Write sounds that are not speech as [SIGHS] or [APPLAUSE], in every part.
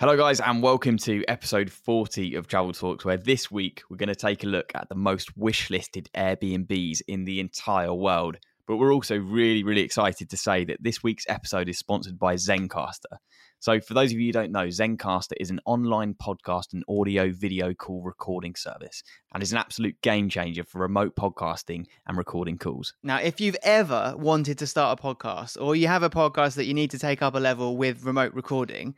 Hello, guys, and welcome to episode 40 of Travel Talks, where this week we're going to take a look at the most wish-listed Airbnbs in the entire world. But we're also really, really excited to say that this week's episode is sponsored by Zencastr. So, for those of you who don't know, Zencastr is an online podcast and audio video call recording service and is an absolute game changer for remote podcasting and recording calls. Now, if you've ever wanted to start a podcast or you have a podcast that you need to take up a level with remote recording,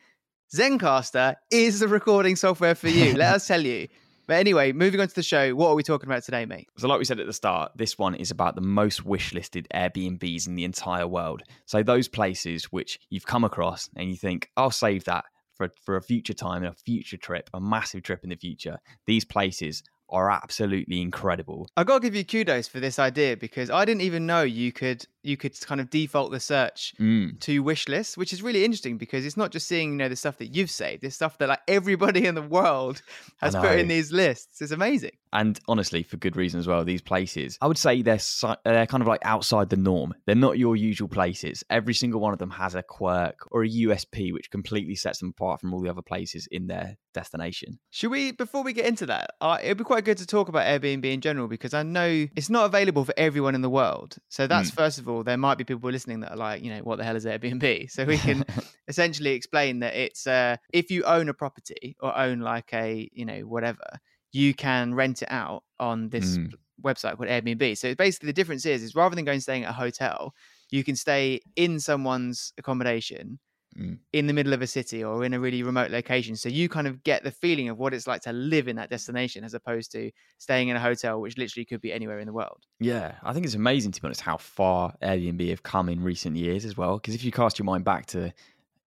Zencastr is the recording software for you. Let us tell you. [LAUGHS] But anyway, moving on to the show, what are we talking about today, mate? So, like we said at the start, this one is about the most wishlisted Airbnbs in the entire world. So, those places which you've come across and you think, I'll save that for, for a future time and a future trip, a massive trip in the future. These places are absolutely incredible. I got to give you kudos for this idea because I didn't even know you could you could kind of default the search Mm. to wish lists, which is really interesting because it's not just seeing you know the stuff that you've saved, it's stuff that like everybody in the world [LAUGHS] has put in these lists. It's amazing. And honestly, for good reason as well, these places, I would say they're, si- they're kind of like outside the norm. They're not your usual places. Every single one of them has a quirk or a USP which completely sets them apart from all the other places in their destination. Should we, before we get into that, uh, it'd be quite good to talk about Airbnb in general because I know it's not available for everyone in the world. So that's Hmm. first of all, there might be people listening that are like, you know, what the hell is Airbnb? [LAUGHS] So we can [LAUGHS] essentially explain that it's uh, if you own a property or own like a, you know, whatever, you can rent it out on this Mm. website called Airbnb. So basically, the difference is, is rather than going staying at a hotel, you can stay in someone's accommodation Mm. in the middle of a city or in a really remote location. So you kind of get the feeling of what it's like to live in that destination as opposed to staying in a hotel, which literally could be anywhere in the world. Yeah, I think it's amazing to be honest how far Airbnb have come in recent years as well. Because if you cast your mind back to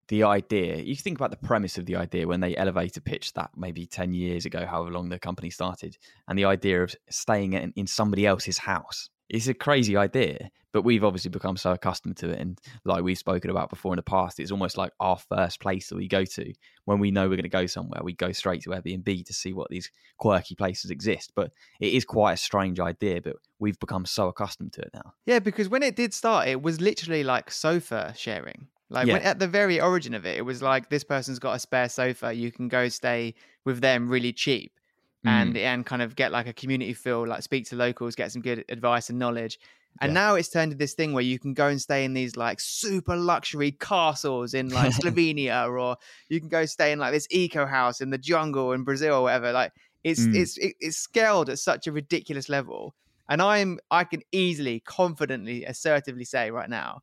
the idea, you think about the premise of the idea when they elevator pitched that maybe 10 years ago, however long the company started, and the idea of staying in, in somebody else's house. It's a crazy idea, but we've obviously become so accustomed to it. And like we've spoken about before in the past, it's almost like our first place that we go to when we know we're going to go somewhere. We go straight to Airbnb to see what these quirky places exist. But it is quite a strange idea, but we've become so accustomed to it now. Yeah, because when it did start, it was literally like sofa sharing. Like when, at the very origin of it, it was like this person's got a spare sofa. You can go stay with them really cheap. And and kind of get like a community feel, like speak to locals, get some good advice and knowledge. And Yeah. now it's turned to this thing where you can go and stay in these like super luxury castles in like [LAUGHS] Slovenia, or you can go stay in like this eco house in the jungle in Brazil or whatever. Like it's Mm. it's it, it's scaled at such a ridiculous level. And I'm I can easily, confidently, assertively say right now,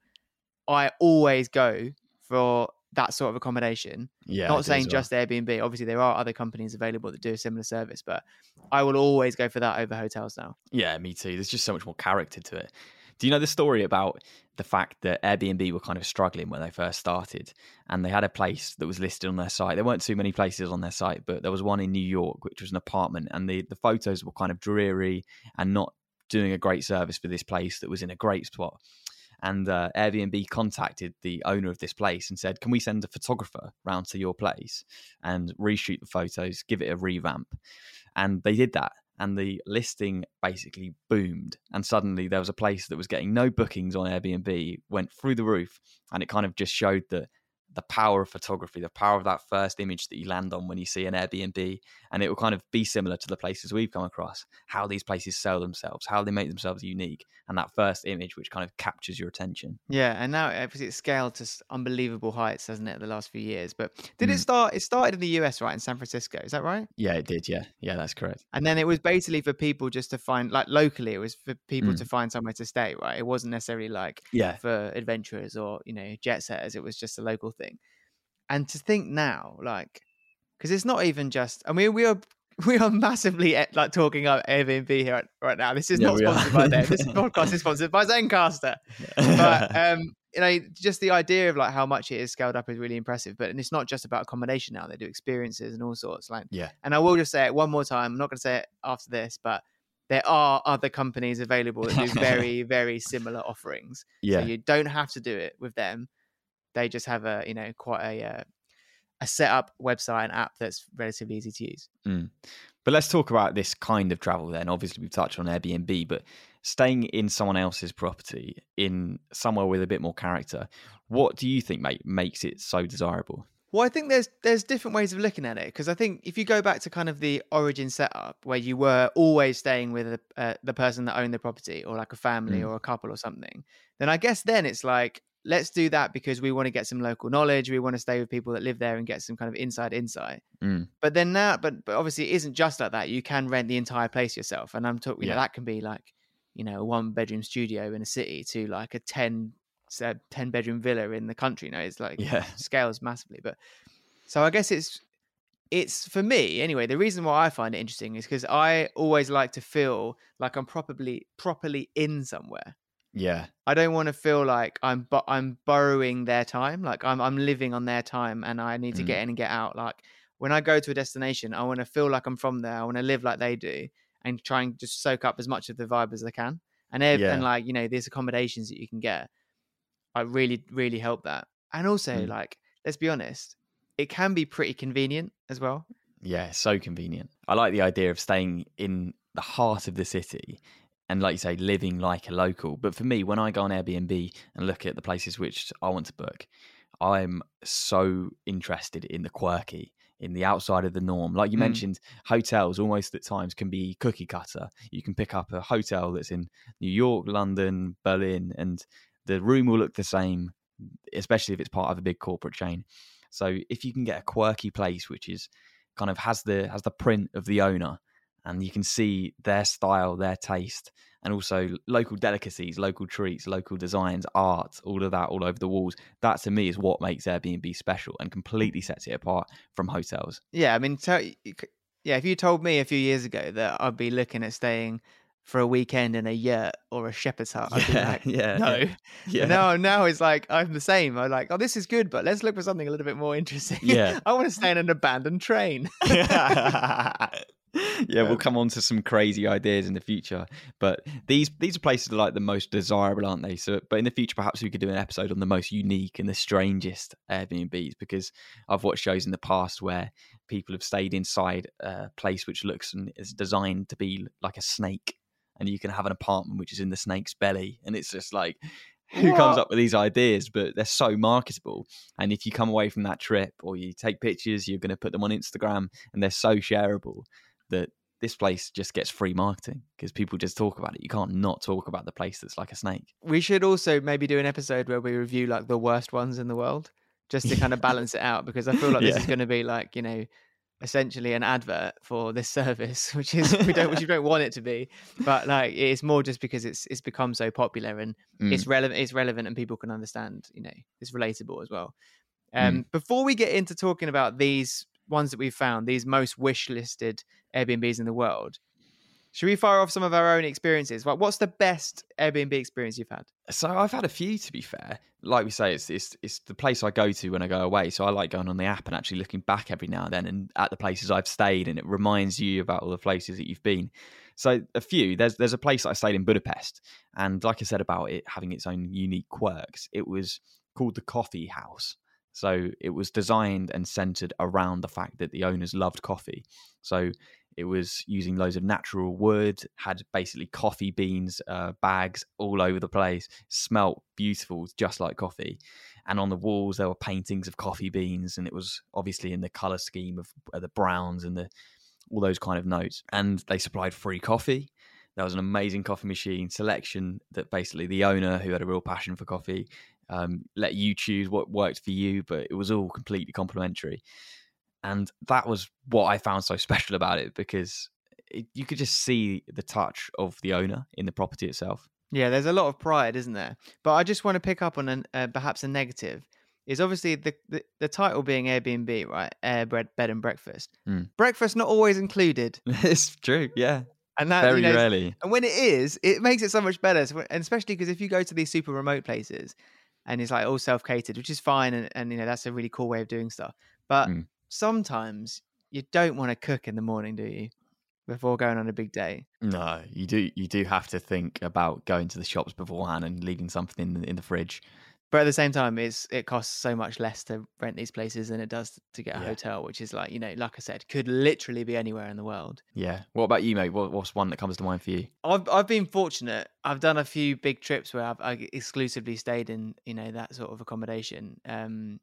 I always go for that sort of accommodation. Yeah, Not saying as well. just Airbnb. Obviously, there are other companies available that do a similar service, but I will always go for that over hotels now. Yeah, me too. There's just so much more character to it. Do you know the story about the fact that Airbnb were kind of struggling when they first started and they had a place that was listed on their site? There weren't too many places on their site, but there was one in New York, which was an apartment, and the, the photos were kind of dreary and not doing a great service for this place that was in a great spot. And uh, Airbnb contacted the owner of this place and said, Can we send a photographer round to your place and reshoot the photos, give it a revamp? And they did that and the listing basically boomed and suddenly there was a place that was getting no bookings on airbnb went through the roof and it kind of just showed that the power of photography, the power of that first image that you land on when you see an Airbnb. And it will kind of be similar to the places we've come across, how these places sell themselves, how they make themselves unique, and that first image which kind of captures your attention. Yeah, and now obviously it's scaled to unbelievable heights, hasn't it, the last few years? But did Mm. it start? It started in the US, right, in San Francisco. Is that right? Yeah, it did. Yeah. Yeah, that's correct. And then it was basically for people just to find, like locally, it was for people Mm. to find somewhere to stay, right? It wasn't necessarily like Yeah. for adventurers or you know jet setters. It was just a local thing. And to think now, like, because it's not even just. I mean, we are [LAUGHS] we are massively eh, like talking about Airbnb here right- right now. This is Yeah, not sponsored by them. This [LAUGHS] podcast is sponsored by Zencastr. But [LAUGHS] um, you know, just the idea of like how much it is scaled up is really impressive. But and it's not just about accommodation now; they do experiences and all sorts. Like, Yeah. And I will just say it one more time. I'm not going to say it after this, but there are other companies available that do very, very similar offerings. yeah. So you don't have to do it with them. They just have a, you know, quite a uh, a set up website and app that's relatively easy to use. But let's talk about this kind of travel then. Obviously, we've touched on Airbnb, but staying in someone else's property in somewhere with a bit more character, what do you think, mate, makes it so desirable? Well, I think there's there's different ways of looking at it because I think if you go back to kind of the origin setup where you were always staying with a, uh, the person that owned the property or like a family Mm. or a couple or something, then I guess then it's like let's do that because we want to get some local knowledge, we want to stay with people that live there and get some kind of inside insight. Mm. But then now, but but obviously it isn't just like that. You can rent the entire place yourself, and I'm talking. You know, that can be like you know a one bedroom studio in a city to like a 10, say, 10 bedroom villa in the country. You know, it's like Yeah. [LAUGHS] scales massively. But so I guess it's it's for me anyway. The reason why I find it interesting is because I always like to feel like I'm properly properly in somewhere. Yeah. I don't want to feel like I'm but I'm borrowing their time. Like I'm I'm living on their time and I need to Mm. get in and get out. Like when I go to a destination, I want to feel like I'm from there. I want to live like they do and try and just soak up as much of the vibe as I can. And ev- Yeah. and like, you know, these accommodations that you can get, I really, really help that. And also, Mm. like, let's be honest, it can be pretty convenient as well. Yeah, so convenient. I like the idea of staying in the heart of the city and, like you say, living like a local. But for me, when I go on Airbnb and look at the places which I want to book, I'm so interested in the quirky, in the outside of the norm. Like you Mm. mentioned, hotels almost at times can be cookie cutter. You can pick up a hotel that's in New York, London, Berlin, and the room will look the same, especially if it's part of a big corporate chain. So if you can get a quirky place which is kind of has the has the print of the owner and you can see their style their taste and also local delicacies local treats local designs art all of that all over the walls that to me is what makes airbnb special and completely sets it apart from hotels Yeah. I mean, tell, yeah, if you told me a few years ago that I'd be looking at staying for a weekend in a yurt or a shepherd's [LAUGHS] hut, I'd be Yeah, like, yeah, no. yeah. [LAUGHS] Now, now it's like I'm the same. I'm like, oh, this is good, but let's look for something a little bit more interesting. Yeah. [LAUGHS] I want to stay in an abandoned train. [LAUGHS] yeah, we'll Um, come on to some crazy ideas in the future. But these these are places that are like the most desirable, aren't they? So, but in the future, perhaps we could do an episode on the most unique and the strangest Airbnbs because I've watched shows in the past where people have stayed inside a place which looks and is designed to be like a snake, and you can have an apartment which is in the snake's belly, and it's just like. Who comes up with these ideas? But they're so marketable. And if you come away from that trip or you take pictures, you're going to put them on Instagram and they're so shareable that this place just gets free marketing because people just talk about it. You can't not talk about the place that's like a snake. we should also maybe do an episode where we review like the worst ones in the world, just to kind of [LAUGHS] balance it out. Because I feel like this is going to be like you know, essentially an advert for this service, [LAUGHS] which is [LAUGHS] we don't which we don't want it to be, but like it's more just because it's it's become so popular and Mm. it's relevant it's relevant and people can understand you know it's relatable as well Mm. um before we get into talking about these ones that we've found these most wish listed airbnbs in the world should we fire off some of our own experiences like what's the best airbnb experience you've had So I've had a few to be fair. Like we say, it's, it's it's the place I go to when I go away. So I like going on the app and actually looking back every now and then and at the places I've stayed, and it reminds you about all the places that you've been. So a few. There's there's a place I stayed in Budapest, and like I said about it having its own unique quirks, it was called the Coffee House. So it was designed and centered around the fact that the owners loved coffee. So it was using loads of natural wood, had basically coffee beans, uh, bags all over the place, smelt beautiful, just like coffee. and on the walls there were paintings of coffee beans, and it was obviously in the color scheme of uh, the browns and the all those kind of notes. And they supplied free coffee. There was an amazing coffee machine selection that basically the owner, who had a real passion for coffee, um, let you choose what worked for you, but it was all completely complimentary. And that was what I found so [LAUGHS] special about it because it, you could just see the touch of the owner in the property itself. Yeah, there's a lot of pride, isn't there? But I just want to pick up on an, uh, perhaps a negative. Is obviously the, the, the title being Airbnb, right? Air bread, bed and breakfast. Mm. Breakfast not always included, [LAUGHS] it's true, yeah. and that Very you know, rarely. And when it is, it makes it so much better. So, and especially because if you go to these super remote places and it's like all self catered, which is fine, and, and you know that's a really cool way of doing stuff. But Mm. sometimes you don't want to cook in the morning, do you? Before going on a big day. No, you do. You do have to think about going to the shops beforehand and leaving something in the, in the fridge. But at the same time, it's it costs so much less to rent these places than it does to get a Yeah. hotel, which is like you know, like I said, could literally be anywhere in the world. Yeah. What about you, mate? What, what's one that comes to mind for you? I've I've been fortunate. I've done a few big trips where I've I exclusively stayed in you know that sort of accommodation. Um,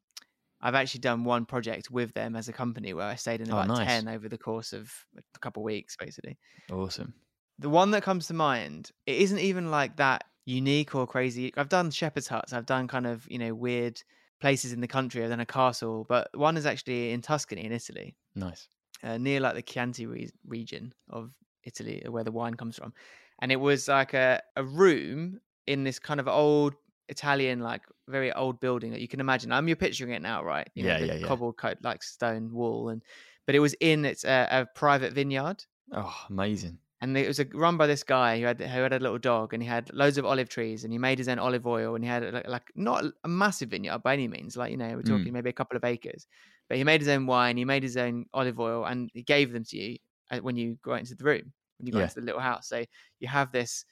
I've actually done one project with them as a company where I stayed in Oh, about nice. ten over the course of a couple of weeks, basically. Awesome. The one that comes to mind, it isn't even like that unique or crazy. I've done shepherd's huts. I've done kind of you know weird places in the country. I've done a castle, but one is actually in Tuscany in Italy Nice. uh, near like the Chianti re- region of Italy, where the wine comes from, and it was like a, a room in this kind of old Italian, like very old building that you can imagine. I'm you're picturing it now, right? You know, Yeah, the yeah, yeah. Cobble coat like stone wall, and but it was in it's a, a private vineyard, Oh, amazing. And it was a, run by this guy who had who had a little dog, and he had loads of olive trees, and he made his own olive oil, and he had like, like not a massive vineyard by any means, like you know we're Mm. talking maybe a couple of acres, but he made his own wine, he made his own olive oil, and he gave them to you uh, when you go into the room, when you go Yeah. into the little house. So you have this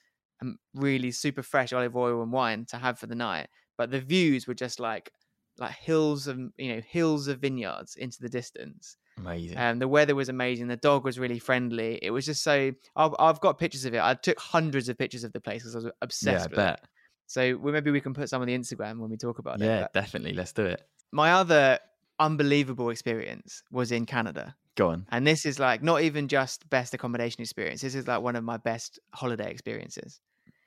um, really super fresh olive oil and wine to have for the night, but the views were just like like hills of you know hills of vineyards into the distance Amazing. um, the weather was amazing. The dog was really friendly. It was just so. I've, I've got pictures of it. I took hundreds of pictures of the place because I was yeah, obsessed I with it. So we, maybe we can put some on the Instagram when we talk about it. Yeah, definitely. Let's do it. my other unbelievable experience was in Canada, Go on. and this is like not even just best accommodation experience. This is like one of my best holiday experiences.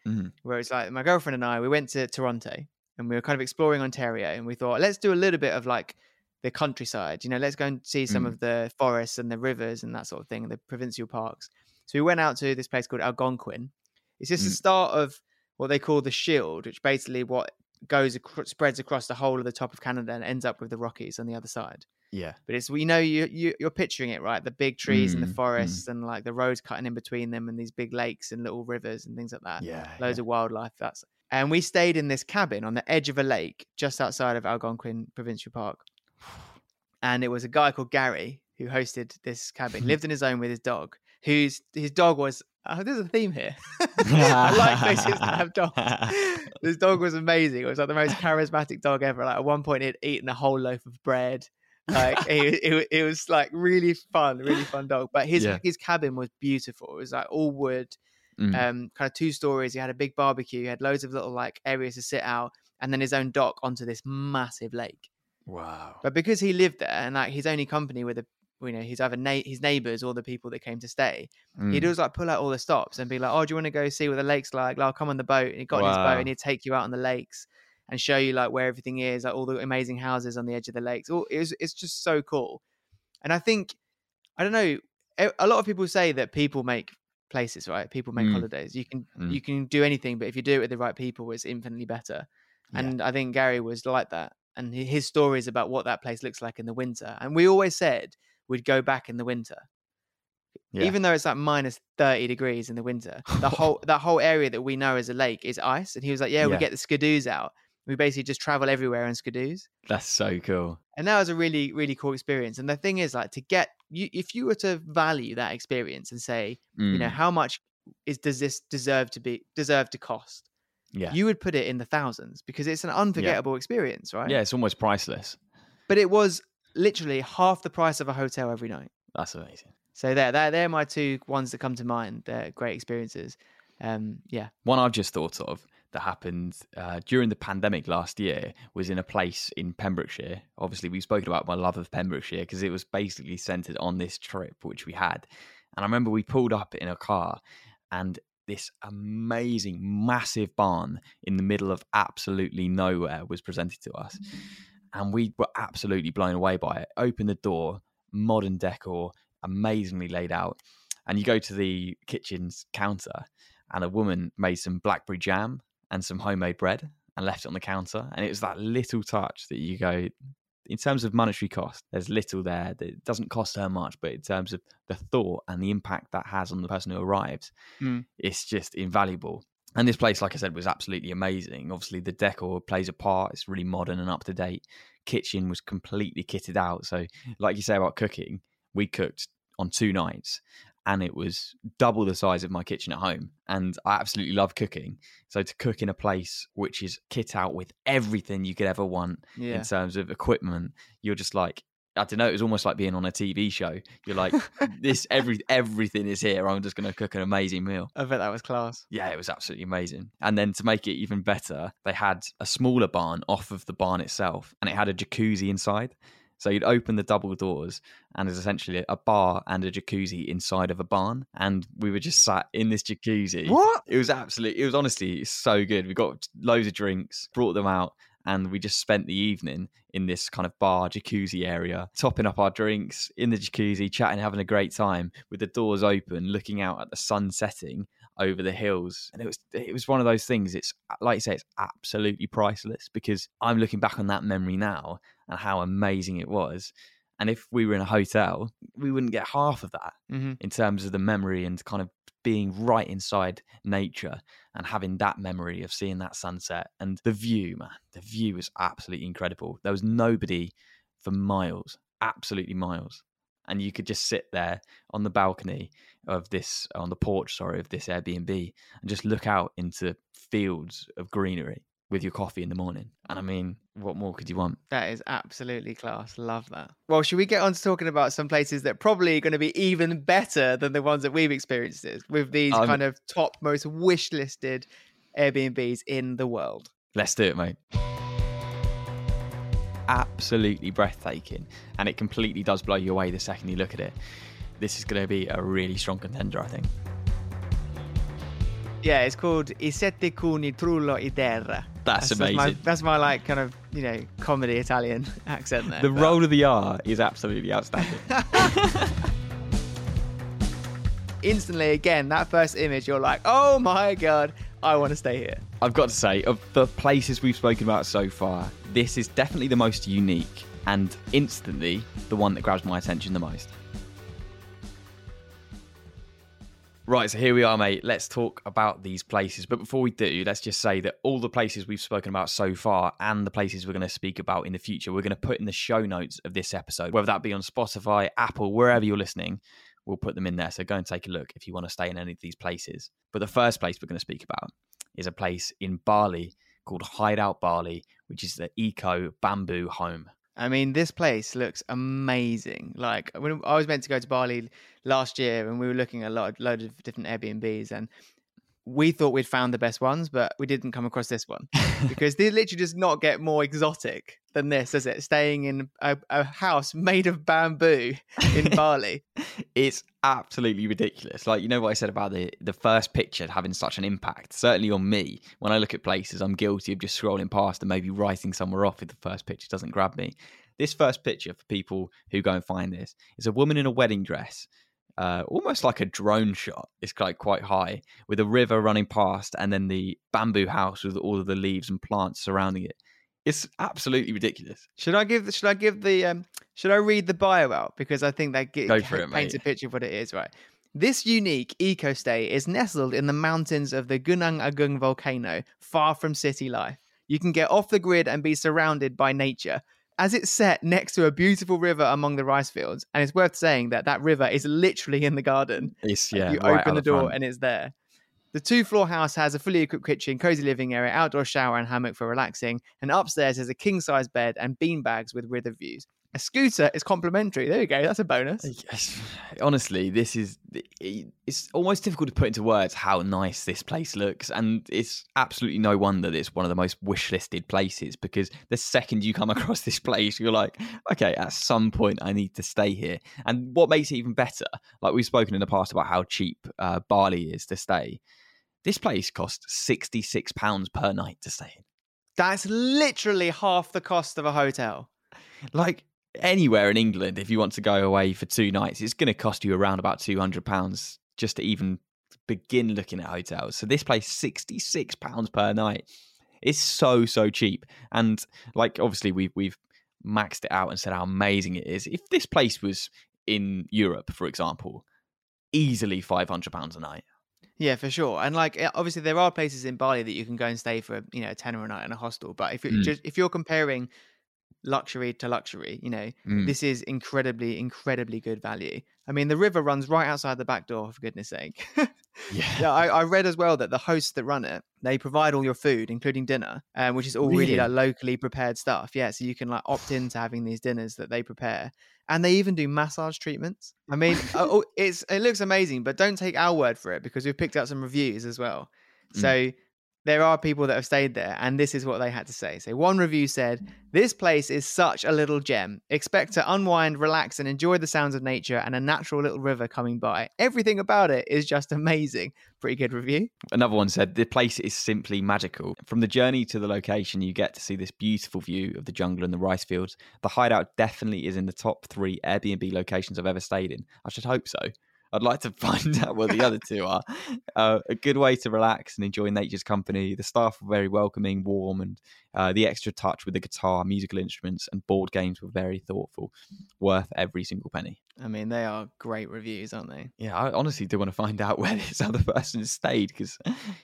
Mhm. Where it's like my girlfriend and I, we went to Toronto and we were kind of exploring Ontario, and we thought let's do a little bit of like the countryside. You know, let's go and see some Mm. of the forests and the rivers and that sort of thing, the provincial parks. So we went out to this place called Algonquin. It's just the Mm. start of what they call the Shield, which basically what goes acro- spreads across the whole of the top of Canada and ends up with the Rockies on the other side. Yeah. But it's you know you, you you're picturing it right, the big trees and Mm, the mm. forests and like the roads cutting in between them and these big lakes and little rivers and things like that Yeah. loads yeah. of wildlife. That's and we stayed in this cabin on the edge of a lake just outside of Algonquin Provincial Park. And it was a guy called Gary who hosted this cabin. lived in his own with his dog. Whose his dog was. Oh, there's a theme here. [LAUGHS] I like places that [LAUGHS] have dogs. [LAUGHS] this dog was amazing. It was like the most charismatic dog ever. Like at one point, he'd eaten a whole loaf of bread. Like it, it, it was like really fun, really fun dog. But his Yeah. his cabin was beautiful. It was like all wood Mm. um, kind of two stories. He had a big barbecue. He had loads of little like areas to sit out, and then his own dock onto this massive lake. Wow. But because he lived there and like his only company with the you know his other na- his neighbors or the people that came to stay, he'd Mm. always like pull out all the stops and be like, "Oh, do you want to go see what the lake's like? Like, I'll come on the boat." And he got on his boat and he'd take you out on the lakes and show you like where everything is, like all the amazing houses on the edge of the lakes. All it was, it's just so cool. And I think I don't know. a- A lot of people say that people make places, right? People make Mm. holidays. You can Mm. you can do anything, but if you do it with the right people, it's infinitely better. Yeah. And I think Gary was like that. And his stories about what that place looks like in the winter. And we always said we'd go back in the winter Yeah. even though it's like minus 30 degrees in the winter the whole [LAUGHS] that whole area that we know as a lake is ice and he was like yeah, we get the skidoos out we basically just travel everywhere in skidoos That's so cool. and that was a really really cool experience and the thing is like to get you if you were to value that experience and say you know Mm. how much is does this deserve to be deserve to cost Yeah. you would put it in the thousands because it's an unforgettable experience right Yeah, it's almost priceless. but it was literally half the price of a hotel every night That's amazing. so there they're, they're my two ones that come to mind they're great experiences um yeah One I've just thought of that happened uh, during the pandemic last year was in a place in Pembrokeshire. Obviously, we've spoken about my love of Pembrokeshire because it was basically centered on this trip which we had. And I remember we pulled up in a car and this amazing, massive barn in the middle of absolutely nowhere was presented to us. Mm. And we were absolutely blown away by it. Open the door, modern decor, amazingly laid out. And you go to the kitchen's counter, and a woman made some blackberry jam and some homemade bread and left it on the counter. And it was that little touch that you go, in terms of monetary cost, there's little there that doesn't cost her much, but in terms of the thought and the impact that has on the person who arrives, Mm. it's just invaluable. And this place, like I said, was absolutely amazing. Obviously, the decor plays a part. It's really modern and up to date. Kitchen was completely kitted out. So, like you say about cooking, we cooked on two nights and it was double the size of my kitchen at home. And I absolutely love cooking. So, to cook in a place which is kit out with everything you could ever want Yeah. in terms of equipment, you're just like, I don't know. It was almost like being on a TV show. You're like, [LAUGHS] this every everything is here. I'm just going to cook an amazing meal. I bet that was class. Yeah, it was absolutely amazing. And then to make it even better, they had a smaller barn off of the barn itself, and it had a jacuzzi inside. So you'd open the double doors, and there's essentially a bar and a jacuzzi inside of a barn. And we were just sat in this jacuzzi. What? It was absolutely, it was honestly so good. We got loads of drinks, brought them out, and we just spent the evening in this kind of bar jacuzzi area, topping up our drinks in the jacuzzi, chatting, having a great time with the doors open, looking out at the sun setting over the hills. And it was it was one of those things. It's like you say, it's absolutely priceless because I'm looking back on that memory now and how amazing it was. And if we were in a hotel, we wouldn't get half of that hmm in terms of the memory and kind of being right inside nature and having that memory of seeing that sunset and the view, man. The view was absolutely incredible. There was nobody for miles, absolutely miles. And you could just sit there on the balcony of this, on the porch, sorry, of this Airbnb and just look out into fields of greenery with your coffee in the morning. And I mean, what more could you want? That is absolutely class. Love that. Well, should we get on to talking about some places that probably are going to be even better than the ones that we've experienced with these Um, kind of top, most wish listed Airbnbs in the world? Let's do it, mate. Absolutely breathtaking, and it completely does blow you away the second you look at it. This is going to be a really strong contender, I think. Yeah, it's called I Sette Cuni Trullo i Terra. That's, my, amazing. that's my like kind of you know comedy Italian [LAUGHS] accent there. the but- roll of the R is absolutely outstanding. [LAUGHS] instantly again that first image you're like oh my god i want to stay here I've got to say, of the places we've spoken about so far, this is definitely the most unique and instantly the one that grabs my attention the most. Right, so here we are, mate. Let's talk about these places. But before we do, let's just say that all the places we've spoken about so far and the places we're going to speak about in the future, we're going to put in the show notes of this episode, whether that be on Spotify, Apple, wherever you're listening, we'll put them in there. So go and take a look if you want to stay in any of these places. But the first place we're going to speak about is a place in Bali called Hideout Bali, which is the Eco Bamboo Home. i mean this place looks amazing like when i was meant to go to bali last year and we were looking at a lot load of different airbnbs and we thought we'd found the best ones but we didn't come across this one [LAUGHS] because they literally does not get more exotic than this does it staying in a, a house made of bamboo in [LAUGHS] bali it's absolutely ridiculous. Like you know what I said about the the first picture having such an impact. Certainly on me, when I look at places, I'm guilty of just scrolling past and maybe writing somewhere off if the first picture doesn't grab me. This first picture for people who go and find this is a woman in a wedding dress. Uh, almost like a drone shot. It's like quite high with a river running past, and then the bamboo house with all of the leaves and plants surrounding it. It's absolutely ridiculous. Should I give? Should I give the? Um, should I read the bio out because I think that ge- Go for it, paints mate. a picture of what it is. Right. This unique eco stay is nestled in the mountains of the Gunung Agung volcano, far from city life. You can get off the grid and be surrounded by nature. As it's set next to a beautiful river among the rice fields, and it's worth saying that that river is literally in the garden. It's yeah. you right open the door front. and it's there. The two floor house has a fully equipped kitchen, cozy living area, outdoor shower, and hammock for relaxing. And upstairs is a king size bed and bean bags with river views. A scooter is complimentary. There you go. That's a bonus. Yes. Honestly, this is it's almost difficult to put into words how nice this place looks. And it's absolutely no wonder that it's one of the most wish listed places because the second you come [LAUGHS] across this place, you're like, okay, at some point I need to stay here. And what makes it even better, like we've spoken in the past about how cheap uh, Bali is to stay, this place costs £66 per night to stay in. That's literally half the cost of a hotel. Like, anywhere in England, if you want to go away for two nights, it's going to cost you around about two hundred pounds just to even begin looking at hotels. So this place, sixty-six pounds per night. It's so so cheap, and like obviously we've we've maxed it out and said how amazing it is. If this place was in Europe, for example, easily five hundred pounds a night. Yeah, for sure. And like eh, obviously there are places in Bali that you can go and stay for, you know, a tenner a night in a hostel. But if you Mm. just if you're comparing luxury to luxury, you know, Mm. this is incredibly, incredibly good value. I mean, the river runs right outside the back door, for goodness sake. [LAUGHS] yeah, I, I read as well that the hosts that run it, they provide all your food, including dinner, um, which is all really? Really? like locally prepared stuff. Yeah, so you can like opt into having these dinners that they prepare, and they even do massage treatments. I mean, oh, oh, it's it looks amazing, but don't take our word for it because we've picked up some reviews as well. Mm. There are people that have stayed there, and this is what they had to say. So one review said, "This place is such a little gem. Expect to unwind, relax, and enjoy the sounds of nature and a natural little river coming by. Everything about it is just amazing." Pretty good review. Another one said the place is simply magical. From the journey to the location, you get to see this beautiful view of the jungle and the rice fields. The hideout definitely is in the top three Airbnb locations I've ever stayed in. I should hope so. I'd like to [LAUGHS] find out where the other two are. Uh, a good way to relax and enjoy nature's company. The staff were very welcoming, warm, and uh, the extra touch with the guitar, musical instruments, and board games were very thoughtful. Worth every single penny. I mean, they are great reviews, aren't they? Yeah, I honestly do want to find out [LAUGHS] where this other person stayed because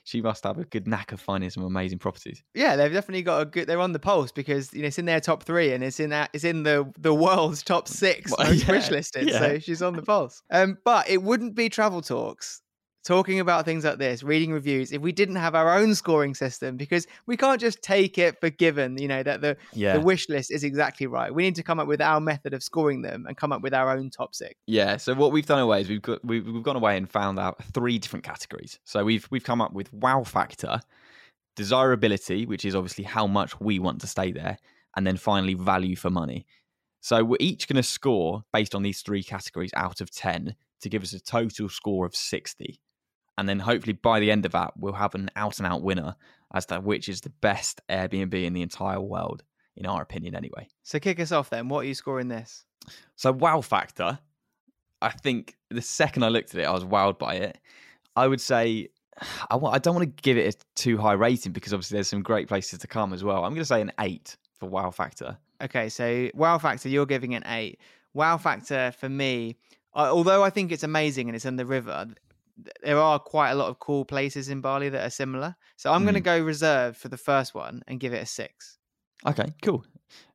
she must have a good knack of finding some amazing properties. Yeah, they've definitely got a good. They're on the pulse because you know it's in their top three and it's in that it's in the the world's top six [LAUGHS] Well, most yeah, wish listed. yeah. So she's on the pulse. Um, but it wouldn't be travel talks talking about things like this, reading reviews, if we didn't have our own scoring system because we can't just take it for given. You know that the Yeah. the wish list is exactly right. We need to come up with our method of scoring them and come up with our own top six. Yeah. So what we've done away is we've got we've, we've gone away and found out three different categories. So we've we've come up with wow factor, desirability, which is obviously how much we want to stay there, and then finally value for money. So we're each going to score based on these three categories out of ten to give us a total score of sixty, and then hopefully by the end of that we'll have an out and out winner as to which is the best Airbnb in the entire world, in our opinion, anyway. So kick us off then. What are you scoring this? So wow factor, I think the second I looked at it, I was wowed by it. I would say [SIGHS] I, don't want to give it a too high rating because obviously there's some great places to come as well. I'm going to say an eight for wow factor. Okay, so wow factor, you're giving an eight. Wow factor for me, although I think it's amazing and it's in the river, there are quite a lot of cool places in Bali that are similar. So I'm going to Mm. go reserved for the first one and give it a six. Okay, cool.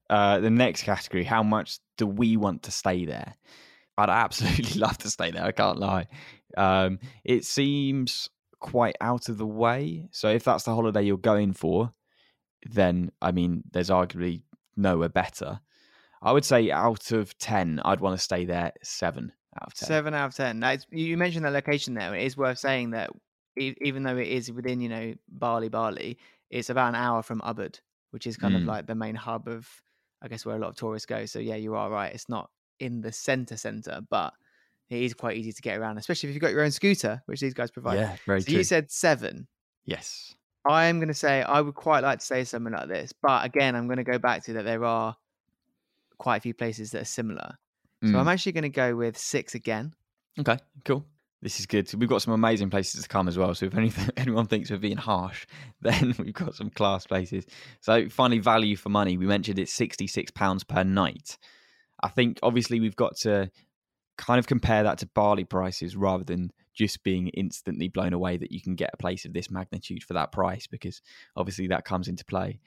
Uh, the next category, how much do we want to stay there? I'd [LAUGHS] absolutely love to stay there. I can't lie. Um, it seems quite out of the way. So if that's the holiday you're going for, then I mean, there's arguably nowhere better. I would say out of ten, I'd want to stay there seven out of ten. Seven out of ten. That's, you you mentioned the location there. It is worth saying that e- even though it is within, you know, Bali, Bali, it's about an hour from Ubud, which is kind of Mm. like the main hub of, I guess, where a lot of tourists go. So yeah, you are right. It's not in the center center, but it is quite easy to get around, especially if you've got your own scooter, which these guys provide. Yeah, very so true. you said seven. yes. I'm going to say I would quite like to say something like this, but again, I'm going to go back to that there are quite a few places that are similar. So Mm. I'm actually going to go with six again. Okay, cool. This is good. We've got some amazing places to come as well. So if anything, [LAUGHS] anyone thinks we're being harsh, [LAUGHS] then we've got some class places. So finally, value for money. We mentioned it's sixty-six pounds per night. I think obviously we've got to kind of compare that to Bali prices rather than just being instantly blown away that you can get a place of this magnitude for that price because obviously that comes into play.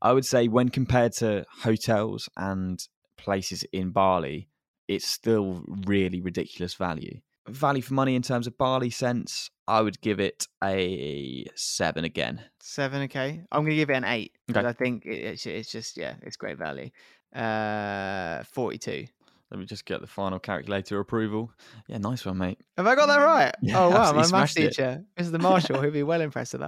I would say when compared to hotels and places in Bali, it's still really ridiculous value. Value for money in terms of Bali sense, I would give it a seven again. Seven, okay. I'm going to give it an eight because Okay. I think it's, it's just, yeah, it's great value. Uh, 42. Let me just get the final calculator approval. Yeah, nice one, mate. Have I got that right? [LAUGHS] Yeah, oh wow, my absolutely maths smashed it. teacher, Mr. Marshall, he'll be well impressed with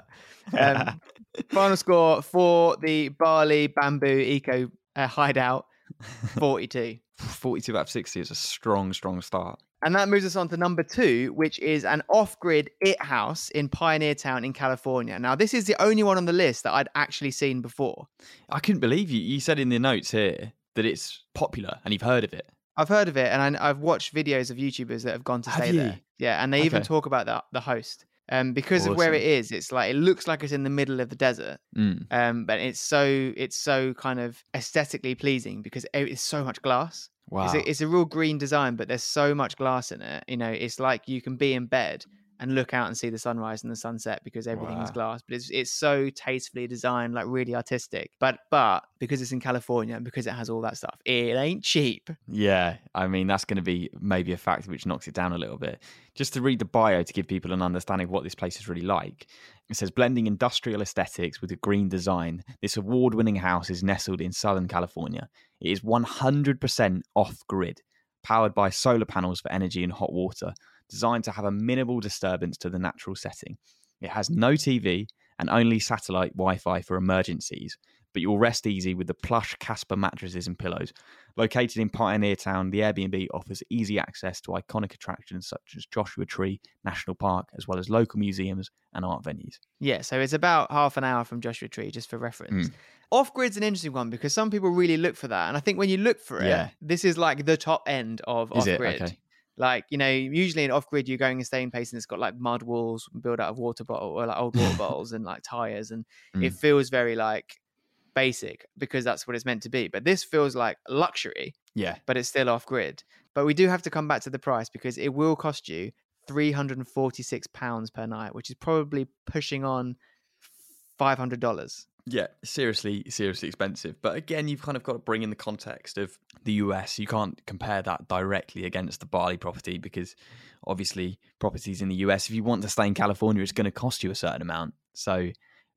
that. Um, [LAUGHS] final score for the Bali Bamboo Eco uh, Hideout, [LAUGHS] forty-two. 42 out of 60 is a strong, strong start. And that moves us on to number two, which is an off grid IT house in Pioneer Town in California. Now, this is the only one on the list that I'd actually seen before. I couldn't believe you. You said in the notes here that it's popular and you've heard of it. I've heard of it and I, I've watched videos of YouTubers that have gone to Have stay you? there. Yeah, and they even talk about the, the host. Um, because of where it is. It's like it looks like it's in the middle of the desert. Mm. Um, but it's so it's so kind of aesthetically pleasing because it's so much glass. Wow. It's, a, it's a real green design, but there's so much glass in it. You know, it's like you can be in bed and look out and see the sunrise and the sunset because everything is Wow. glass. But it's it's so tastefully designed, like really artistic. But but because it's in California and because it has all that stuff, it ain't cheap. Yeah, I mean that's going to be maybe a factor which knocks it down a little bit. Just to read the bio to give people an understanding of what this place is really like. It says blending industrial aesthetics with a green design. This award-winning house is nestled in Southern California. It is 100% off-grid, powered by solar panels for energy and hot water, designed to have a minimal disturbance to the natural setting. It has no TV and only satellite Wi-Fi for emergencies, but you'll rest easy with the plush Casper mattresses and pillows. Located in Pioneer Town, the Airbnb offers easy access to iconic attractions such as Joshua Tree National Park, as well as local museums and art venues. Yeah, so it's about half an hour from Joshua Tree, just for Mm. reference. Off grid's an interesting one because some people really look for that. And I think when you look for it, Yeah. this is like the top end of off grid. Okay. Like, you know, usually in off grid, you're going and staying place and it's got like mud walls built out of water bottle or like old water [LAUGHS] bottles and like tires. And it Mm. feels very like basic because that's what it's meant to be. But this feels like luxury, Yeah. but it's still off grid. But we do have to come back to the price because it will cost you £346 per night, which is probably pushing on $500. Yeah, seriously, seriously expensive. But again, you've kind of got to bring in the context of the US. You can't compare that directly against the Bali property because obviously, properties in the US, if you want to stay in California, it's going to cost you a certain amount. So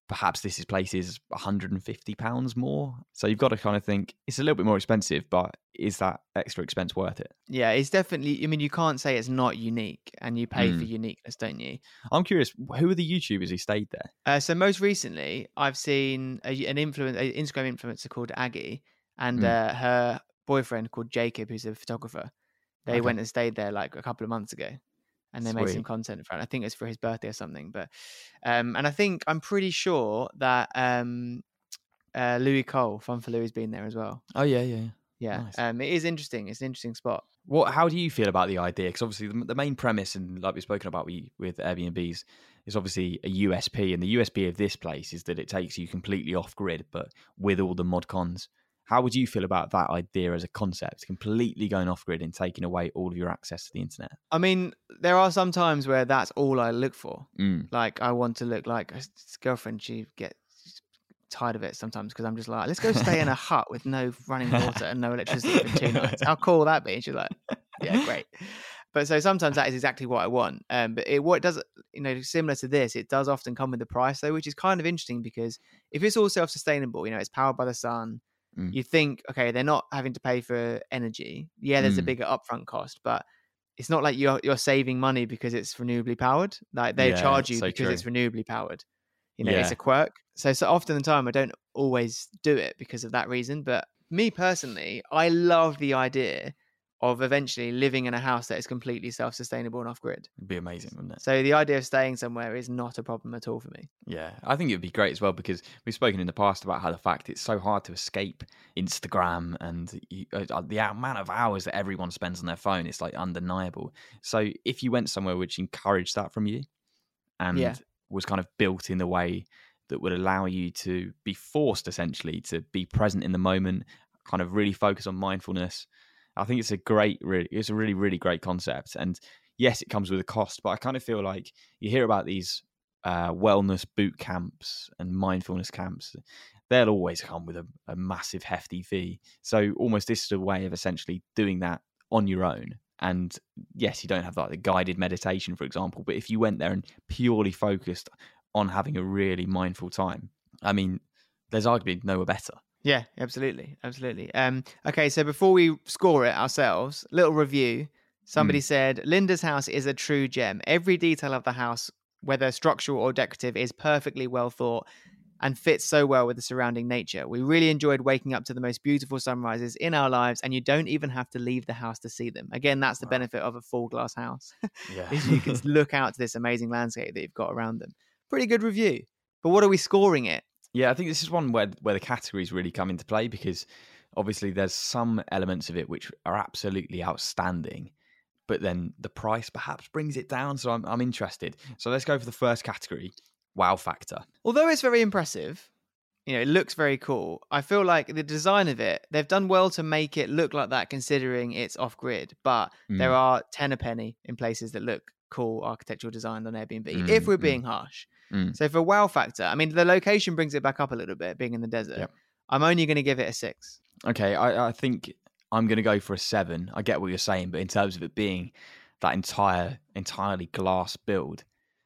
perhaps this is places 150 pounds more. So you've got to kind of think it's a little bit more expensive, but is that extra expense worth it? Yeah, it's definitely. I mean, you can't say it's not unique, and you pay for Mm. uniqueness, don't you? I'm curious, who are the YouTubers who stayed there? Uh, so most recently, I've seen a, an influence, an Instagram influencer called Aggie, and Mm. uh, her boyfriend called Jacob, who's a photographer. They Okay. went and stayed there like a couple of months ago, and they made some content for it. I think it's for his birthday or something. But um, and I think I'm pretty sure that um, uh, Louis Cole, Fun for Louis, been there as well. Oh yeah, yeah. Yeah, Nice. um, it is interesting. It's an interesting spot. What? How do you feel about the idea? Because obviously, the, the main premise, and like we've spoken about with, with Airbnbs, is obviously a USP, and the USP of this place is that it takes you completely off grid, but with all the mod cons. How would you feel about that idea as a concept, completely going off grid and taking away all of your access to the internet? I mean, there are some times where that's all I look for. Mm. Like I want to look like a s- girlfriend. She gets tired of it sometimes because I'm just like, let's go stay in a [LAUGHS] hut with no running water and no electricity for two [LAUGHS] nights. How cool will that be? And she's like, yeah, great. But so sometimes that is exactly what I want. Um, but it what it does, you know, similar to this, it does often come with the price though, which is kind of interesting because if it's all self-sustainable, you know, it's powered by the sun. Mm. You think, okay, they're not having to pay for energy. Yeah, there's a Mm. bigger upfront cost, but it's not like you're you're saving money because it's renewably powered. Like they Yeah, charge you so because it's renewably powered. You know, it's a quirk. So so often the time I don't always do it because of that reason. But me personally, I love the idea of eventually living in a house that is completely self-sustainable and off-grid. It'd be amazing, wouldn't it? So the idea of staying somewhere is not a problem at all for me. Yeah, I think it would be great as well because we've spoken in the past about how the fact it's so hard to escape Instagram and you, uh, the amount of hours that everyone spends on their phone. It's like undeniable. So if you went somewhere which encouraged that from you and Yeah. was kind of built in the way that would allow you to be forced essentially to be present in the moment, kind of really focus on mindfulness. I think it's a great, really, it's a really, really great concept. And yes, it comes with a cost, but I kind of feel like you hear about these uh, wellness boot camps and mindfulness camps. They'll always come with a, a massive, hefty fee. So almost this is a way of essentially doing that on your own. And yes, you don't have like the guided meditation, for example, but if you went there and purely focused on having a really mindful time, I mean, there's arguably nowhere better. Yeah, absolutely, absolutely. Um, okay, so before we score it ourselves, little review. Somebody said Linda's house is a true gem. Every detail of the house, whether structural or decorative, is perfectly well thought and fits so well with the surrounding nature. We really enjoyed waking up to the most beautiful sunrises in our lives, and you don't even have to leave the house to see them. Again, that's the Wow. benefit of a full glass house. [LAUGHS] Yeah. you can look out to this amazing landscape that you've got around them. Pretty good review. But what are we scoring it? Yeah, I think this is one where where the categories really come into play because obviously there's some elements of it which are absolutely outstanding, but then the price perhaps brings it down. So I'm I'm interested. So let's go for the first category, wow factor. Although it's very impressive, you know, it looks very cool. I feel like the design of it, they've done well to make it look like that considering it's off grid. But there Mm. are 10 a penny in places that look cool architectural design on Airbnb, Mm, if we're mm. being harsh. Mm. So for wow factor, I mean, the location brings it back up a little bit, being in the desert. Yep. I'm only going to give it a six. Okay, I, I think I'm going to go for a seven. I get what you're saying, but in terms of it being that entire entirely glass build,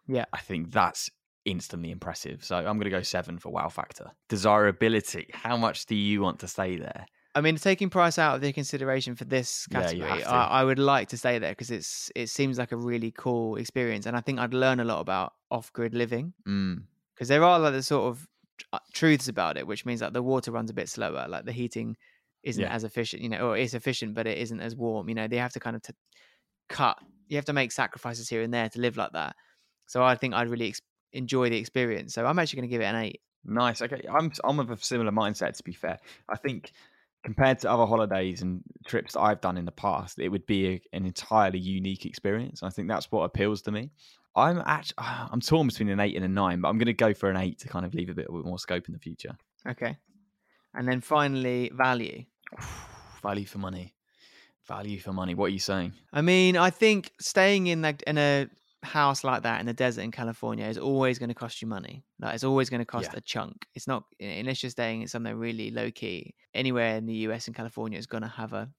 Yeah. I think that's instantly impressive. So I'm going to go seven for wow factor. Desirability. How much do you want to stay there? I mean, taking price out of the consideration for this category, to. I, I would like to stay there because it's it seems like a really cool experience, and I think I'd learn a lot about off-grid living Mm, because there are like the sort of truths about it, which means that the water runs a bit slower, like the heating isn't Yeah. as efficient, you know, or it's efficient but it isn't as warm. You know, they have to kind of t- cut. You have to make sacrifices here and there to live like that. So I think I'd really ex- enjoy the experience. So I'm actually going to give it an eight. nice. Okay, I'm I'm of a similar mindset. To be fair, I think compared to other holidays and trips that I've done in the past, it would be a, an entirely unique experience. I think that's what appeals to me. I'm actually [SIGHS] I'm torn between an eight and a nine, but I'm going to go for an eight to kind of leave a bit more scope in the future. Okay, and then finally value. [SIGHS] Value for money. Value for money. What are you saying? I mean, I think staying in like in a house like that in the desert in California is always going to cost you money. Like it's always going to cost Yeah. a chunk. It's not unless you're staying in something really low key. Anywhere in the US and California is going to have a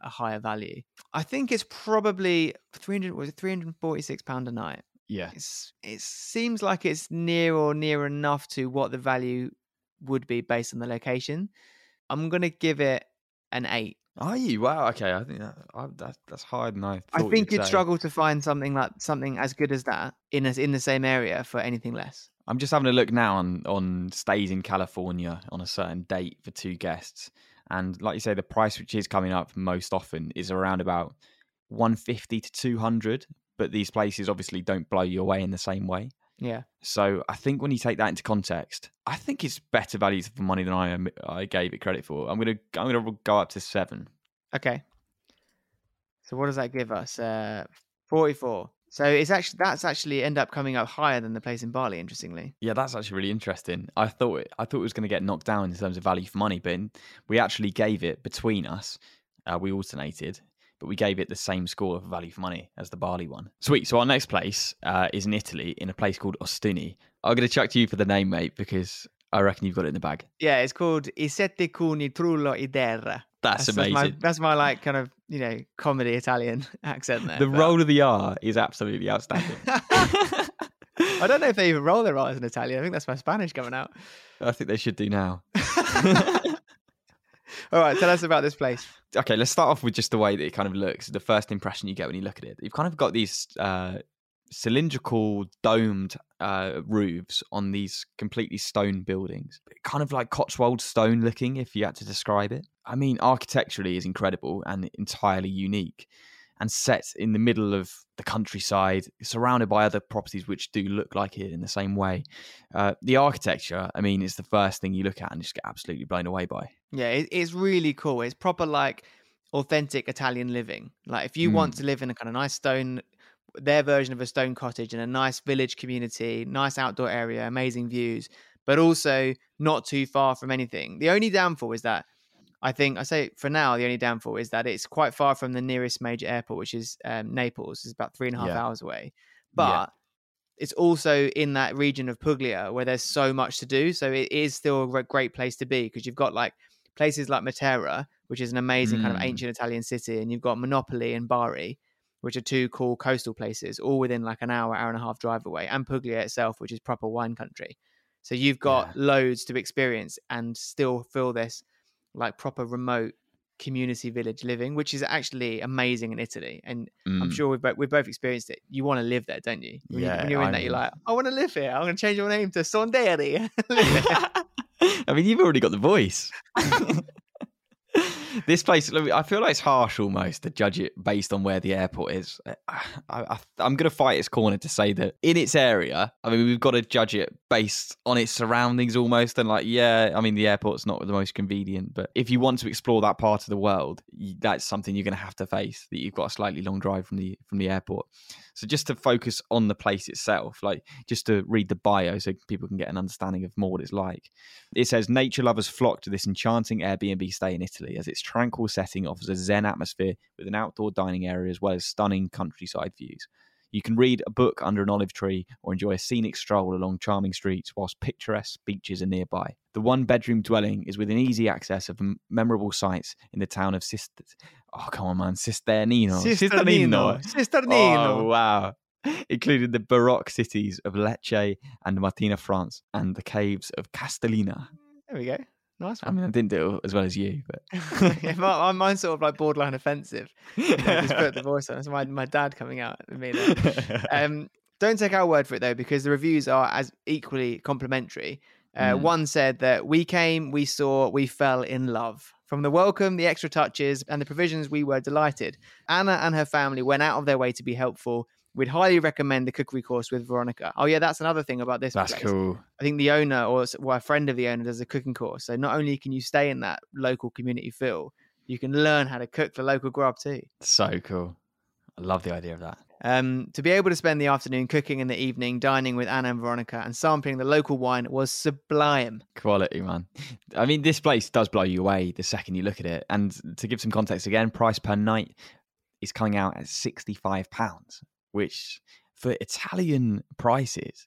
a higher value. I think it's probably 300 was it 346 pound a night. Yeah. It's it seems like it's near or near enough to what the value would be based on the location. I'm going to give it an 8. Are you? Wow. Okay. I think that, I, that that's higher than I. I think you'd say. struggle to find something like something as good as that in a, in the same area for anything less. I'm just having a look now on on stays in California on a certain date for two guests, and like you say, the price which is coming up most often is around about 150 to 200. But these places obviously don't blow you away in the same way. Yeah. So I think when you take that into context, I think it's better value for money than I I gave it credit for. I'm gonna I'm gonna go up to seven. Okay. So what does that give us? Uh, 44. So it's actually that's actually end up coming up higher than the place in Bali. Interestingly. Yeah, that's actually really interesting. I thought it, I thought it was going to get knocked down in terms of value for money, but in- we actually gave it between us. Uh, we alternated, but we gave it the same score of value for money as the Bali one. Sweet. So our next place uh, is in Italy, in a place called Ostuni. I'm going to chuck to you for the name, mate, because I reckon you've got it in the bag. Yeah, it's called I sette cuni trullo i terra. That's, That's amazing. my that's my like kind of you know comedy Italian [LAUGHS] accent there. the but- roll of the R is absolutely outstanding. [LAUGHS] I don't know if they even roll their R's in Italian. I think that's my Spanish coming out. I think they should do now. [LAUGHS] All right, tell us about this place. okay, let's start off with just the way that it kind of looks. The first impression you get when you look at it, you've kind of got these uh, cylindrical, domed uh, roofs on these completely stone buildings, kind of like Cotswold stone looking, if you had to describe it. I mean, architecturally is incredible and entirely unique, and set in the middle of the countryside, surrounded by other properties which do look like it in the same way. Uh, the architecture, I mean, is the first thing you look at and just get absolutely blown away by. Yeah, it, it's really cool. It's proper like authentic Italian living. Like if you want to live in a kind of nice stone, their version of a stone cottage in a nice village community, nice outdoor area, amazing views, but also not too far from anything. The only downfall is that I think I say for now the only downfall is that it's quite far from the nearest major airport, which is um, Naples. It's about three and a half Yeah. hours away, Yeah. but it's also in that region of Puglia where there's so much to do. So it is still a great place to be because you've got like places like Matera, which is an amazing kind of Mm. ancient Italian city, and you've got Monopoli and Bari, which are two cool coastal places, all within like an hour, hour and a half drive away, and Puglia itself, which is proper wine country. So you've got Yeah. loads to experience and still feel this like proper remote community village living, which is actually amazing in Italy. And I'm Mm. sure we've both, we've both experienced it. You want to live there, don't you? When, you, Yeah, when you're in I that, you're like, I want to live here. I'm going to change your name to Sonderi. [LAUGHS] I mean, you've already got the voice. [LAUGHS] [LAUGHS] this place, I feel like it's harsh almost to judge it based on where the airport is. I, I'm going to fight its corner to say that in its area, I mean, we've got to judge it based on its surroundings almost. And like, yeah, I mean, the airport's not the most convenient, but if you want to explore that part of the world, that's something you're going to have to face. That you've got a slightly long drive from the from the airport. So just to focus on the place itself, like just to read the bio so people can get an understanding of more what it's like. It says nature lovers flock to this enchanting Airbnb stay in Italy as its tranquil setting offers a zen atmosphere with an outdoor dining area as well as stunning countryside views. You can read a book under an olive tree or enjoy a scenic stroll along charming streets whilst picturesque beaches are nearby. The one bedroom dwelling is within easy access of memorable sites in the town of Sister. Oh, come on, man. Cisternino. Cisternino. Oh, Cisternino. wow. [LAUGHS] Including the Baroque cities of Lecce and Martina, Franca, and the caves of Castellana. There we go. Nice I mean, I didn't do it as well as you, but [LAUGHS] yeah, my, mine's sort of like borderline offensive. [LAUGHS] You know, just put the voice on. It's my, my dad coming out at me there. Um, don't take our word for it though, because the reviews are as equally complimentary. Uh, Mm. One said that we came, we saw, we fell in love. From the welcome, the extra touches, and the provisions, we were delighted. Anna and her family went out of their way to be helpful. We'd highly recommend the cookery course with Veronica. Oh yeah, that's another thing about this. That's place. cool. I think the owner or well, a friend of the owner does a cooking course. So not only can you stay in that local community feel, you can learn how to cook the local grub too. So cool. I love the idea of that. Um, to be able to spend the afternoon cooking in the evening, dining with Anna and Veronica, and sampling the local wine was sublime. Quality, man. I mean, this place does blow you away the second you look at it. And to give some context again, price per night is coming out at £65, which for Italian prices,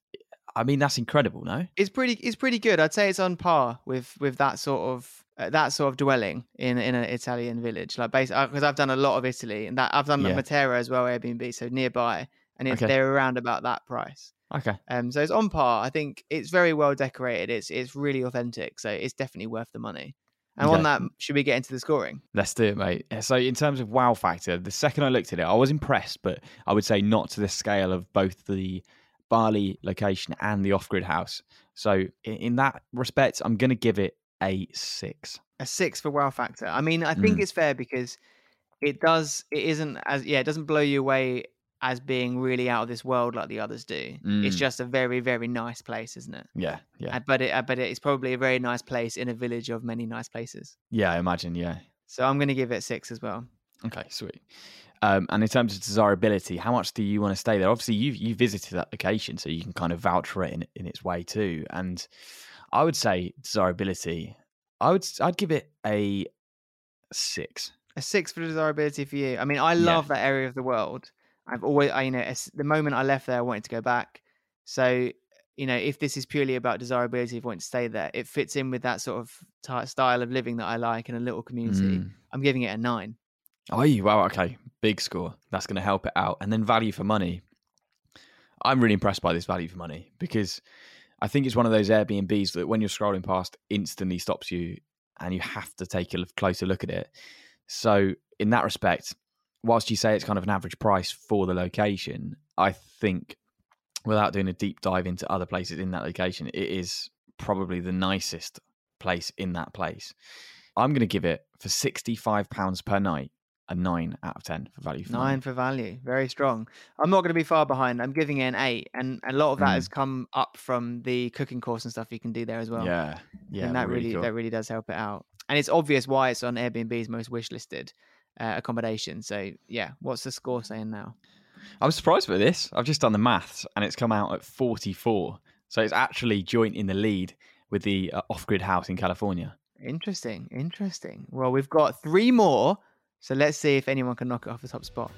I mean, that's incredible, no? It's pretty. It's pretty good. I'd say it's on par with with that sort of uh, that sort of dwelling in in an Italian village. Like basically, because I've done a lot of Italy, and that I've done Yeah. Matera as well, Airbnb, so nearby, and it's, Okay. they're around about that price. Okay. Um, so it's on par. I think it's very well decorated. It's it's really authentic. So it's definitely worth the money. And on that, should we get into the scoring? Let's do it, mate. So, in terms of wow factor, the second I looked at it, I was impressed, but I would say not to the scale of both the Bali location and the off grid house. So, in that respect, I'm going to give it a six. A six for wow factor. I mean, I think Mm. it's fair because it does. It isn't as yeah. It doesn't blow you away as being really out of this world like the others do. It's Mm. just a very very nice place, isn't it? Yeah. Yeah. But it but it's probably a very nice place in a village of many nice places. Yeah, I imagine. Yeah. So I'm going to give it six as well. Okay, sweet. Um, and in terms of desirability, how much do you want to stay there? Obviously, you you visited that location, so you can kind of vouch for it in, in its way too. And I would say desirability, I would I'd give it a six. a six for desirability for you. I mean, I Yeah. love that area of the world. I've always, I, you know, the moment I left there, I wanted to go back. So, you know, if this is purely about desirability, if I want to stay there, it fits in with that sort of ty style of living that I like in a little community. Mm. I'm giving it a nine. Oh, you wow, okay, big score. That's going to help it out. And then value for money. I'm really impressed by this value for money because I think it's one of those Airbnbs that when you're scrolling past, instantly stops you, and you have to take a closer look at it. So, in that respect, whilst you say it's kind of an average price for the location, I think without doing a deep dive into other places in that location, it is probably the nicest place in that place. I'm going to give it for £65 per night a nine out of 10 for value for money. Nine for value. Very strong. I'm not going to be far behind. I'm giving it an eight. And a lot of that Mm. has come up from the cooking course and stuff you can do there as well. Yeah, yeah, and that really, cool. that really does help it out. And it's obvious why it's on Airbnb's most wish listed uh, accommodation. So yeah, what's the score saying now? I'm surprised by this. I've just done the maths and it's come out at 44. So it's actually joint in the lead with the uh, off-grid house in California. Interesting, interesting. Well, we've got three more, so let's see if anyone can knock it off the top spot.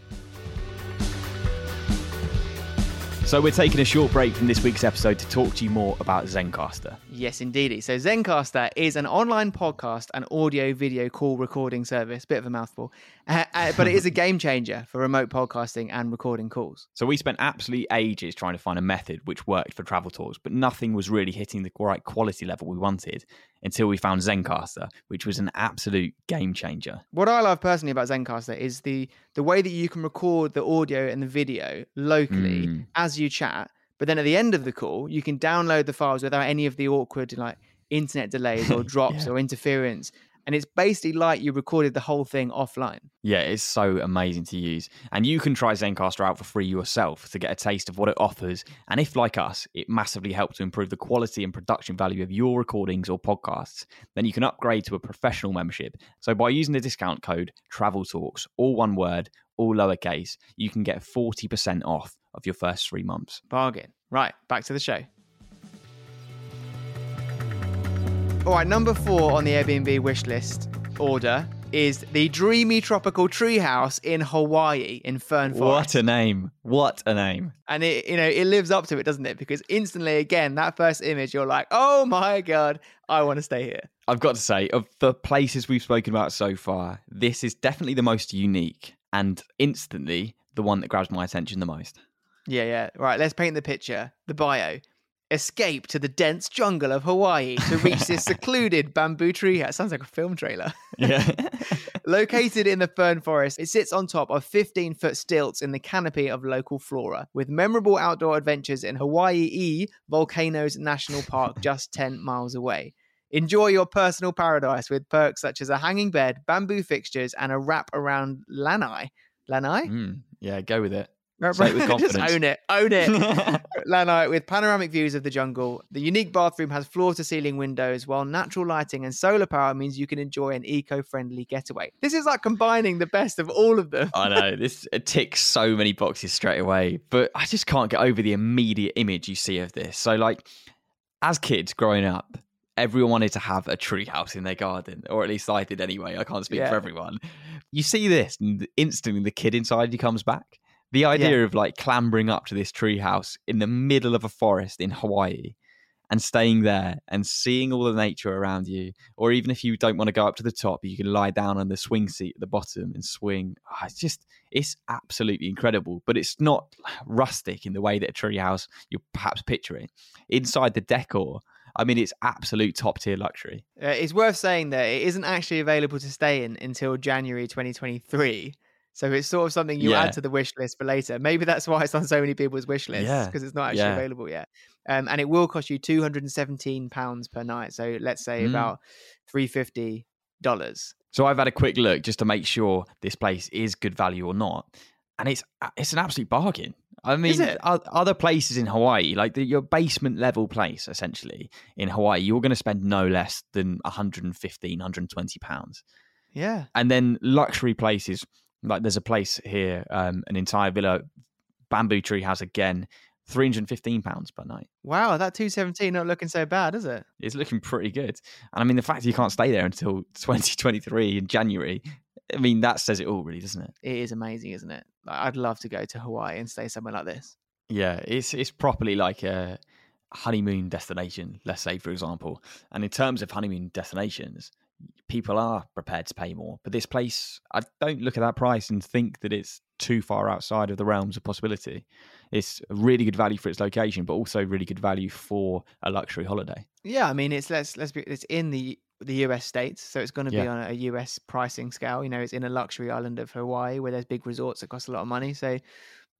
So we're taking a short break from this week's episode to talk to you more about Zencastr. Yes, indeedy. So Zencastr is an online podcast and audio video call recording service. Bit of a mouthful, uh, uh, but it is a game changer for remote podcasting and recording calls. [LAUGHS] So we spent absolutely ages trying to find a method which worked for travel talks, but nothing was really hitting the right quality level we wanted until we found Zencastr, which was an absolute game changer. What I love personally about Zencastr is the the way that you can record the audio and the video locally Mm. as you chat, but then at the end of the call, you can download the files without any of the awkward like internet delays or [LAUGHS] drops Yeah. or interference. And it's basically like you recorded the whole thing offline. Yeah, it's so amazing to use. And you can try Zencastr out for free yourself to get a taste of what it offers. And if, like us, it massively helps to improve the quality and production value of your recordings or podcasts, then you can upgrade to a professional membership. So by using the discount code Travel Talks, all one word, all lowercase, you can get 40% off of your first three months. Bargain. Right, back to the show. All right, number four on the Airbnb wish list order is the dreamy tropical treehouse in Hawaii in Fern Forest. What a name! What a name! and it you know it lives up to it doesn't it because instantly again that first image you're like oh my god i want to stay here I've got to say, of the places we've spoken about so far, this is definitely the most unique and instantly the one that grabs my attention the most. yeah yeah right let's paint the picture the bio escape to the dense jungle of hawaii to reach this [LAUGHS] secluded bamboo treehouse sounds like a film trailer Yeah. [LAUGHS] Located in the fern forest, it sits on top of 15 foot stilts in the canopy of local flora, with memorable outdoor adventures in Hawaii E Volcanoes National Park [LAUGHS] just 10 miles away. Enjoy your personal paradise with perks such as a hanging bed, bamboo fixtures, and a wrap around lanai. Lanai? Mm, yeah, go with it. Say it with [LAUGHS] Just own it. Own it. [LAUGHS] Lanai with panoramic views of the jungle. The unique bathroom has floor to ceiling windows, while natural lighting and solar power means you can enjoy an eco friendly getaway. This is like combining the best of all of them. I know this [LAUGHS] ticks so many boxes straight away, but I just can't get over the immediate image you see of this. So, like, as kids growing up, everyone wanted to have a tree house in their garden, or at least I did anyway. I can't speak Yeah. for everyone. You see this, and instantly the kid inside you comes back. The idea of like clambering up to this tree house in the middle of a forest in Hawaii and staying there and seeing all the nature around you, or even if you don't want to go up to the top, you can lie down on the swing seat at the bottom and swing. Ah, it's just, it's absolutely incredible. But it's not [SIGHS] rustic in the way that a treehouse you perhaps picture it. Inside the decor, I mean, it's absolute top tier luxury. Uh, it's worth saying that it isn't actually available to stay in until January 2023. So it's sort of something you Yeah. add to the wish list for later. Maybe that's why it's on so many people's wish lists Yeah, because it's not actually yeah. available yet. Um, and it will cost you 217 pounds per night. So let's say Mm. about 350 dollars. So I've had a quick look just to make sure this place is good value or not, and it's it's an absolute bargain. I mean, other places in Hawaii, like the, your basement level place, essentially in Hawaii, you're going to spend no less than 115, 120 pounds. Yeah. And then luxury places, like there's a place here, um, an entire villa, bamboo tree house again, 315 pounds per night. Wow, that 217 not looking so bad, is it? It's looking pretty good. And I mean, the fact you can't stay there until 2023 in January, I mean, that says it all, really, doesn't it? It is amazing, isn't it? I'd love to go to Hawaii and stay somewhere like this. Yeah, it's it's properly like a honeymoon destination, let's say, for example. And in terms of honeymoon destinations, people are prepared to pay more. But this place, I don't look at that price and think that it's too far outside of the realms of possibility. It's a really good value for its location, but also really good value for a luxury holiday. Yeah, I mean it's let's let's be it's in the the US states, so it's going to be on a US pricing scale. You know, it's in a luxury island of Hawaii where there's big resorts that cost a lot of money. So,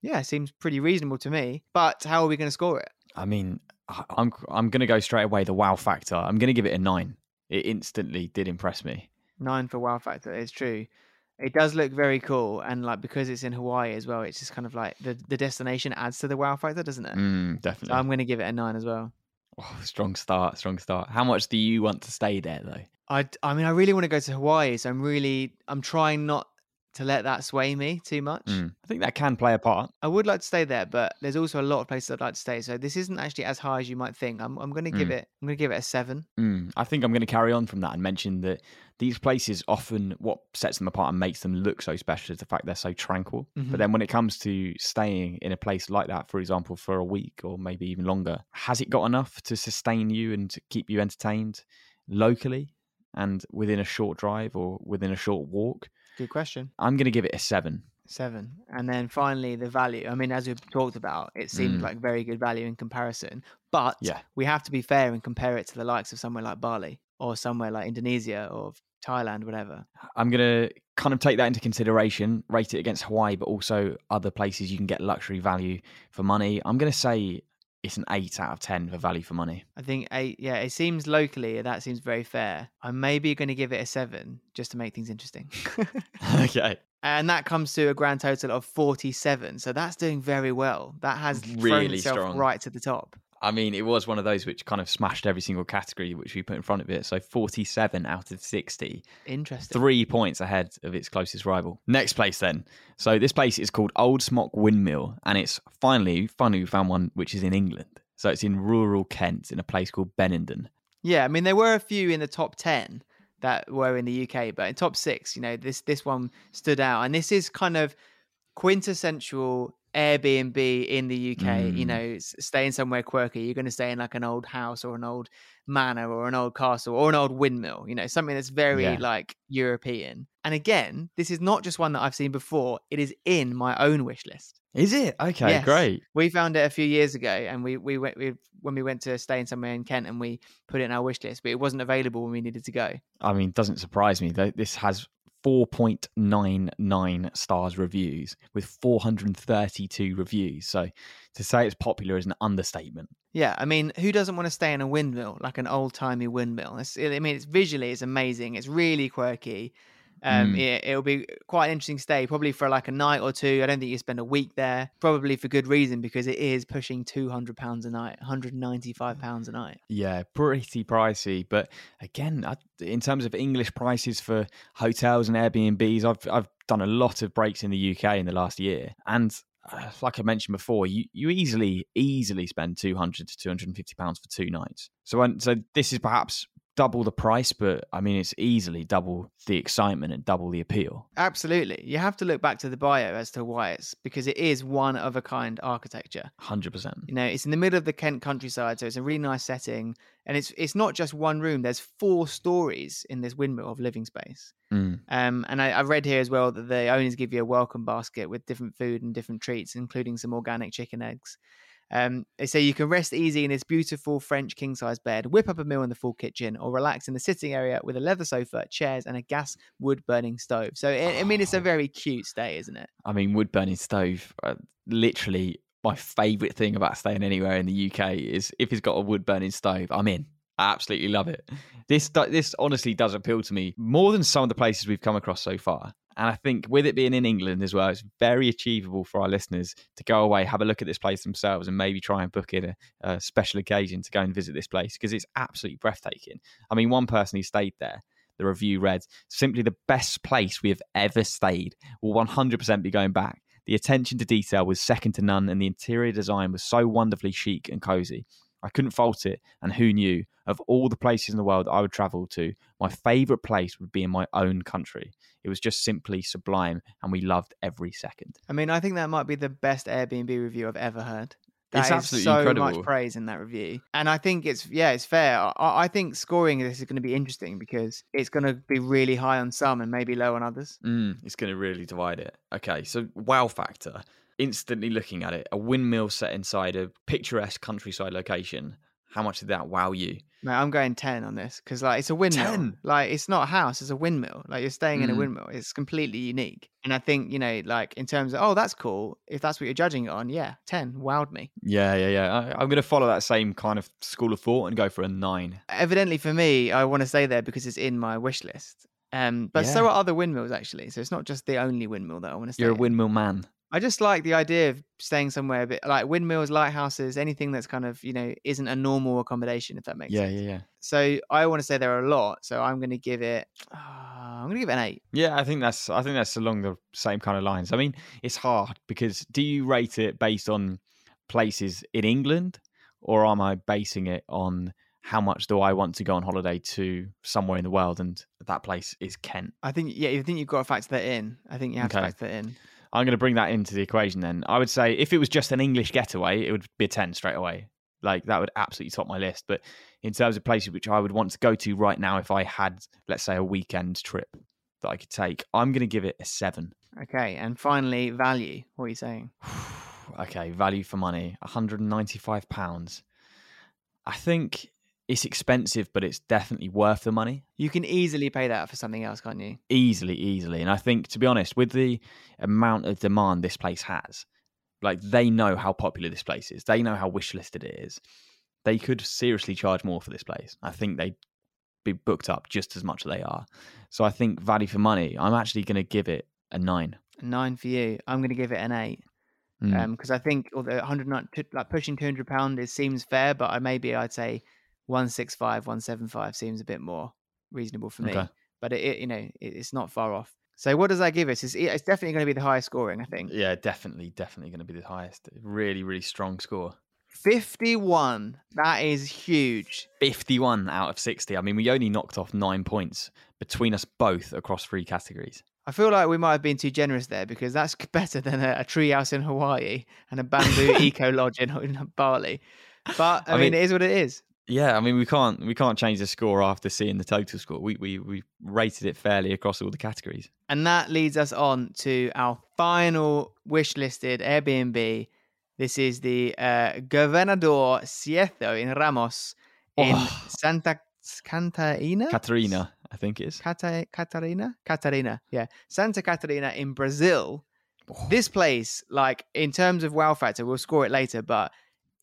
yeah, it seems pretty reasonable to me. But how are we going to score it? I mean, I'm I'm going to go straight away the wow factor. I'm going to give it a nine. It instantly did impress me. Nine for wow factor. It's true. It does look very cool, and like because it's in Hawaii as well, it's just kind of like the the destination adds to the wow factor, doesn't it? Mm, So definitely. I'm going to give it a nine as well. Oh, strong start, strong start. How much do you want to stay there though? I I mean I really want to go to Hawaii, so I'm really I'm trying not to let that sway me too much. Mm. I think that can play a part. I would like to stay there, but there's also a lot of places I'd like to stay. So this isn't actually as high as you might think. I'm I'm going to give Mm. it I'm going to give it a seven. Mm, I think I'm going to carry on from that and mention that these places often what sets them apart and makes them look so special is the fact they're so tranquil. Mhm. But then when it comes to staying in a place like that, for example, for a week or maybe even longer, has it got enough to sustain you and to keep you entertained locally and within a short drive or within a short walk? Good question. I'm going to give it a seven. Seven. And then finally, the value. I mean, as we've talked about, it seemed Mm. like very good value in comparison. But Yeah. we have to be fair and compare it to the likes of somewhere like Bali or somewhere like Indonesia or Thailand, whatever. I'm going to kind of take that into consideration, rate it against Hawaii, but also other places you can get luxury value for money. I'm going to say it's an eight out of 10 for value for money. I think eight. Yeah, it seems locally that seems very fair. I'm maybe going to give it a seven just to make things interesting. [LAUGHS] okay. and that comes to a grand total of 47. So that's doing very well. That has thrown Really itself strong. right to the top. I mean, it was one of those which kind of smashed every single category which we put in front of it. So 47 out of 60, Interesting. three points ahead of its closest rival. Next place then. So this place is called Old Smock Windmill, and it's finally, finally we found one which is in England. So it's in rural Kent in a place called Benenden. Yeah, I mean there were a few in the top ten that were in the UK, but in top six, you know, this this one stood out, and this is kind of quintessential Airbnb in the UK. You Mm. know, staying somewhere quirky. You're going to stay in like an old house or an old manor or an old castle or an old windmill. You know, something that's very Yeah. like European. And again, this is not just one that I've seen before. It is in my own wish list. Is it? Okay, Yes. great. We found it a few years ago, and we we went we, when we went to stay in somewhere in Kent, and we put it in our wish list, but it wasn't available when we needed to go. I mean, doesn't surprise me. Th- This has 4.99 stars reviews with 432 reviews. So to say it's popular is an understatement. Yeah, I mean, who doesn't want to stay in a windmill, like an old timey windmill? It's, I mean, it's visually it's amazing. It's really quirky. Um, Mm. it, it'll be quite an interesting stay, probably for like a night or two. I don't think you spend a week there, probably for good reason because it is pushing two hundred pounds a night, one hundred ninety-five pounds a night. Yeah, pretty pricey. But again, I, in terms of English prices for hotels and Airbnbs, I've I've done a lot of breaks in the UK in the last year, and uh, like I mentioned before, you you easily easily spend two hundred to two hundred and fifty pounds for two nights. So so this is perhaps double the price, but I mean it's easily double the excitement and double the appeal. Absolutely, you have to look back to the bio as to why it's because it is one of a kind architecture. Hundred percent. You know, it's in the middle of the Kent countryside, so it's a really nice setting, and it's it's not just one room. There's four stories in this windmill of living space. Mm. Um, and I, I read here as well that the owners give you a welcome basket with different food and different treats, including some organic chicken eggs. Um, they say you can rest easy in this beautiful French king size bed, whip up a meal in the full kitchen, or relax in the sitting area with a leather sofa, chairs, and a gas wood burning stove. So, I, I mean, it's a very cute stay, isn't it? I mean, wood burning stove. Uh, literally, my favourite thing about staying anywhere in the UK is if it's got a wood burning stove. I'm in. I absolutely love it. This this honestly does appeal to me more than some of the places we've come across so far. And I think with it being in England as well, it's very achievable for our listeners to go away, have a look at this place themselves, and maybe try and book in a, a special occasion to go and visit this place because it's absolutely breathtaking. I mean, one person who stayed there, the review read, simply the best place we have ever stayed. Will 100% be going back. The attention to detail was second to none, and the interior design was so wonderfully chic and cozy. I couldn't fault it, and who knew? Of all the places in the world I would travel to, my favourite place would be in my own country. It was just simply sublime, and we loved every second. I mean, I think that might be the best Airbnb review I've ever heard. It's absolutely so incredible. much praise in that review, and I think it's yeah, it's fair. I, I think scoring this is going to be interesting because it's going to be really high on some and maybe low on others. Mm, it's going to really divide it. Okay, so wow factor. Instantly looking at it, a windmill set inside a picturesque countryside location. How much did that wow you? Mate, I'm going ten on this because like it's a windmill. 10? Like it's not a house, it's a windmill. Like you're staying in a Mm. windmill. It's completely unique. And I think you know, like in terms of oh, that's cool. If that's what you're judging it on, yeah, ten wowed me. Yeah, yeah, yeah. I, I'm going to follow that same kind of school of thought and go for a nine. Evidently for me, I want to stay there because it's in my wish list. Um, but so Yeah. are other windmills actually. So it's not just the only windmill that I want to stay. You're a in. windmill man. I just like the idea of staying somewhere a bit like windmills, lighthouses, anything that's kind of you know isn't a normal accommodation, if that makes Yeah, sense. yeah, yeah. yeah. So I want to say there are a lot. So I'm going to give it. Uh, [SIGHS] I'm going to give it an eight. Yeah, I think that's I think that's along the same kind of lines. I mean, it's hard because do you rate it based on places in England or am I basing it on how much do I want to go on holiday to somewhere in the world and that place is Kent? I think yeah, I think you've got to factor that in. I think you have Okay. to factor that in. I'm going to bring that into the equation then. I would say if it was just an English getaway, it would be a 10 straight away. Like that would absolutely top my list. But in terms of places which I would want to go to right now, if I had, let's say, a weekend trip that I could take, I'm going to give it a seven. Okay, and finally, value. What are you saying? [SIGHS] okay, value for money, 195 pounds. I think it's expensive, but it's definitely worth the money. You can easily pay that for something else, can't you? Easily, easily. And I think, to be honest, with the amount of demand this place has, like they know how popular this place is. They know how wish listed it is. They could seriously charge more for this place. I think they'd be booked up just as much as they are. So I think value for money, I'm actually going to give it a nine. A nine for you. I'm going to give it an eight. Mm. Um, because I think although 100 like pushing 200 pound it seems fair, but I maybe I'd say 165, 175 seems a bit more reasonable for me. Okay. But it, it you know it, it's not far off. So what does that give us? It's, it's definitely going to be the highest scoring, I think. yeah, definitely, definitely going to be the highest. Really, really strong score. 51. That is huge. 51 out of 60. I mean, we only knocked off nine points between us both across three categories. I feel like we might have been too generous there because that's [LAUGHS] better than a, a treehouse in Hawaii and a bamboo [LAUGHS] eco lodge in, in Bali. But I, I mean, mean- it is what it is. Yeah, I mean, we can't we can't change the score after seeing the total score. We we we rated it fairly across all the categories. And that leads us on to our final wish listed Airbnb. This is the uh, Gobernador Cieto in Ramos in Oh. Santa Catarina. Katarina, I think it is. Cata- Catarina? Catarina, yeah. Santa Catarina in Brazil. Oh. This place, like, in terms of wow factor, we'll score it later, but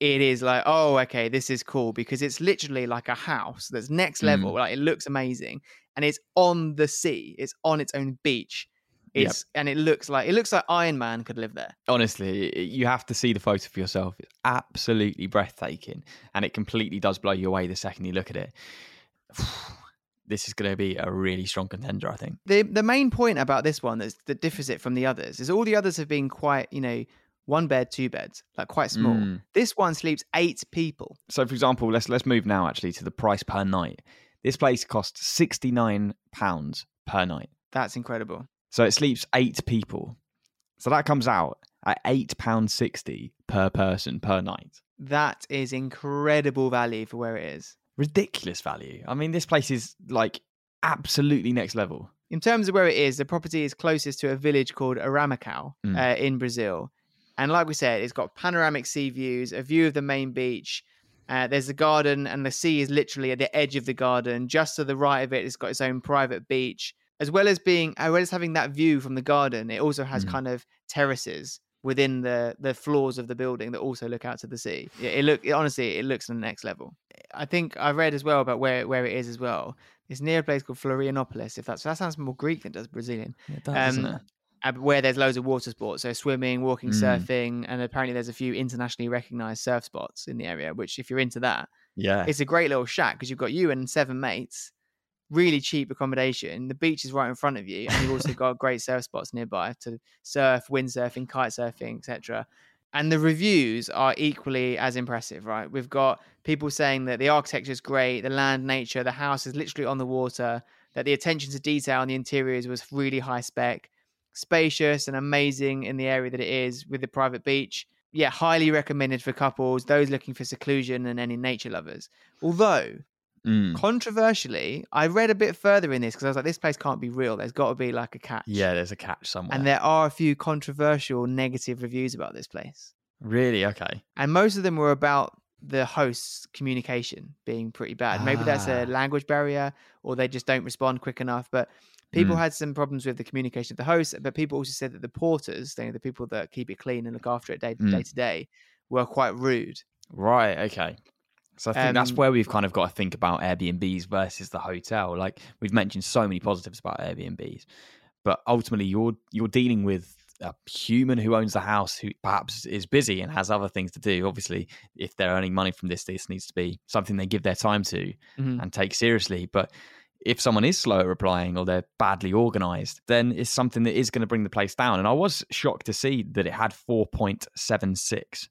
it is like, oh, okay, this is cool because it's literally like a house that's next Mm. level. Like, it looks amazing. And it's on the sea, it's on its own beach. Yep. It's and it looks like it looks like Iron Man could live there. Honestly, you have to see the photo for yourself. It's absolutely breathtaking, and it completely does blow you away the second you look at it. [SIGHS] This is going to be a really strong contender, I think. The the main point about this one that's, that differs it from the others is all the others have been quite, you know, one bed, two beds, like quite small. Mm. This one sleeps eight people. So, for example, let's let's move now actually to the price per night. This place costs sixty nine pounds per night. That's incredible. So it sleeps eight people. So that comes out at eight pounds sixty per person per night. That is incredible value for where it is. Ridiculous value. I mean, this place is like absolutely next level. In terms of where it is, the property is closest to a village called Aramacau Mm. uh, in Brazil. And like we said, it's got panoramic sea views, a view of the main beach. Uh, there's a garden, and the sea is literally at the edge of the garden. Just to the right of it, it's got its own private beach. As well as being, as well as having that view from the garden, it also has Mm. kind of terraces within the the floors of the building that also look out to the sea. It, it look it, honestly, it looks on the next level. I think I read as well about where where it is as well. It's near a place called Florianopolis. If that's that sounds more Greek than it does Brazilian. It does, doesn't it? uh, where there's loads of water sports, so swimming, walking, Mm. surfing, and apparently there's a few internationally recognized surf spots in the area. Which, if you're into that, Yeah. it's a great little shack because you've got you and seven mates, really cheap accommodation. The beach is right in front of you, and you've also [LAUGHS] got great surf spots nearby to surf, windsurfing, kite surfing, etc. And the reviews are equally as impressive, right? We've got people saying that the architecture is great, the land, nature, the house is literally on the water, that the attention to detail in the interiors was really high spec, spacious and amazing in the area that it is with the private beach. Yeah, highly recommended for couples, those looking for seclusion and any nature lovers. Although, Mm. controversially, I read a bit further in this because I was like, this place can't be real. There's got to be like a catch. Yeah, there's a catch somewhere. And there are a few controversial negative reviews about this place. really? Okay. And most of them were about the host's communication being pretty bad. Maybe that's a Ah. language barrier or they just don't respond quick enough. But people Mm. had some problems with the communication of the host. But people also said that the porters, you know, the people that keep it clean and look after it day, Mm. day to day, were quite rude. Right. Okay. So I think that's Um, where we've kind of got to think about Airbnbs versus the hotel. Like we've mentioned so many positives about Airbnbs, but ultimately you're you're dealing with a human who owns the house who perhaps is busy and has other things to do. Obviously, if they're earning money from this, this needs to be something they give their time to Mhm. and take seriously. But if someone is slow at replying or they're badly organized, then it's something that is going to bring the place down. And I was shocked to see that it had 4.76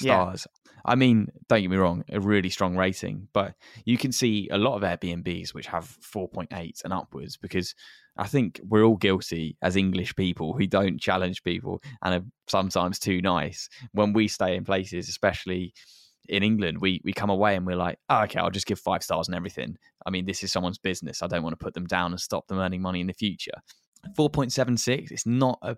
Yeah. stars. I mean, don't get me wrong, a really strong rating, but you can see a lot of Airbnbs which have 4.8 and upwards because I think we're all guilty as English people who don't challenge people and are sometimes too nice. When we stay in places, especially in England, we we come away and we're like, oh, okay, I'll just give five stars and everything. I mean, this is someone's business. I don't want to put them down and stop them earning money in the future. 4.76, it's not a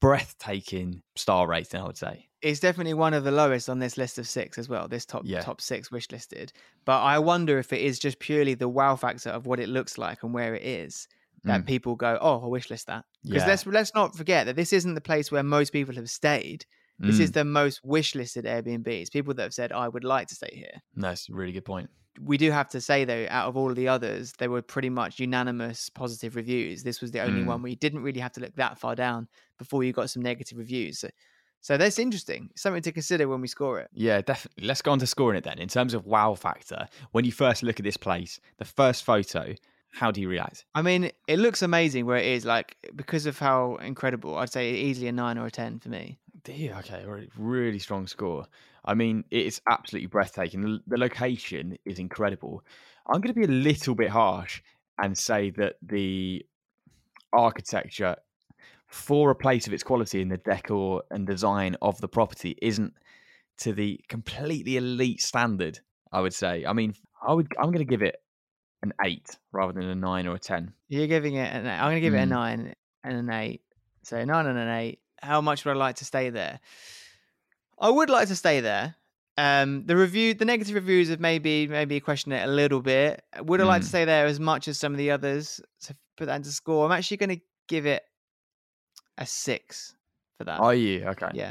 breathtaking star rating, I would say. It's definitely one of the lowest on this list of six as well. This top Yeah. top six wish listed, but I wonder if it is just purely the wow factor of what it looks like and where it is that Mm. people go, "Oh, I wish list that." Because Yeah. let's let's not forget that this isn't the place where most people have stayed. This is Mm. the most wish listed Airbnbs. People that have said, "I would like to stay here." That's a really good point. we do have to say though, out of all of the others, they were pretty much unanimous positive reviews. This was the only Mm. one where you didn't really have to look that far down before you got some negative reviews. So, so that's interesting. Something to consider when we score it. Yeah, definitely. Let's go on to scoring it then. In terms of wow factor, when you first look at this place, the first photo, how do you react? I mean, it looks amazing where it is. Like because of how incredible, I'd say easily a nine or a ten for me. Dear, okay, really strong score. I mean, it's absolutely breathtaking. The, the location is incredible. I'm going to be a little bit harsh and say that the architecture for a place of its quality in the decor and design of the property isn't to the completely elite standard. I would say. I mean, I would. I'm going to give it an eight rather than a nine or a ten. You're giving it. An, I'm going to give it a Mm. nine and an eight. So nine and an eight. How much would I like to stay there? I would like to stay there. Um, the review, the negative reviews have maybe maybe questioned it a little bit. Would I like to Mm. stay there as much as some of the others to put that into score? I'm actually going to give it a six for that. Are you okay? Yeah.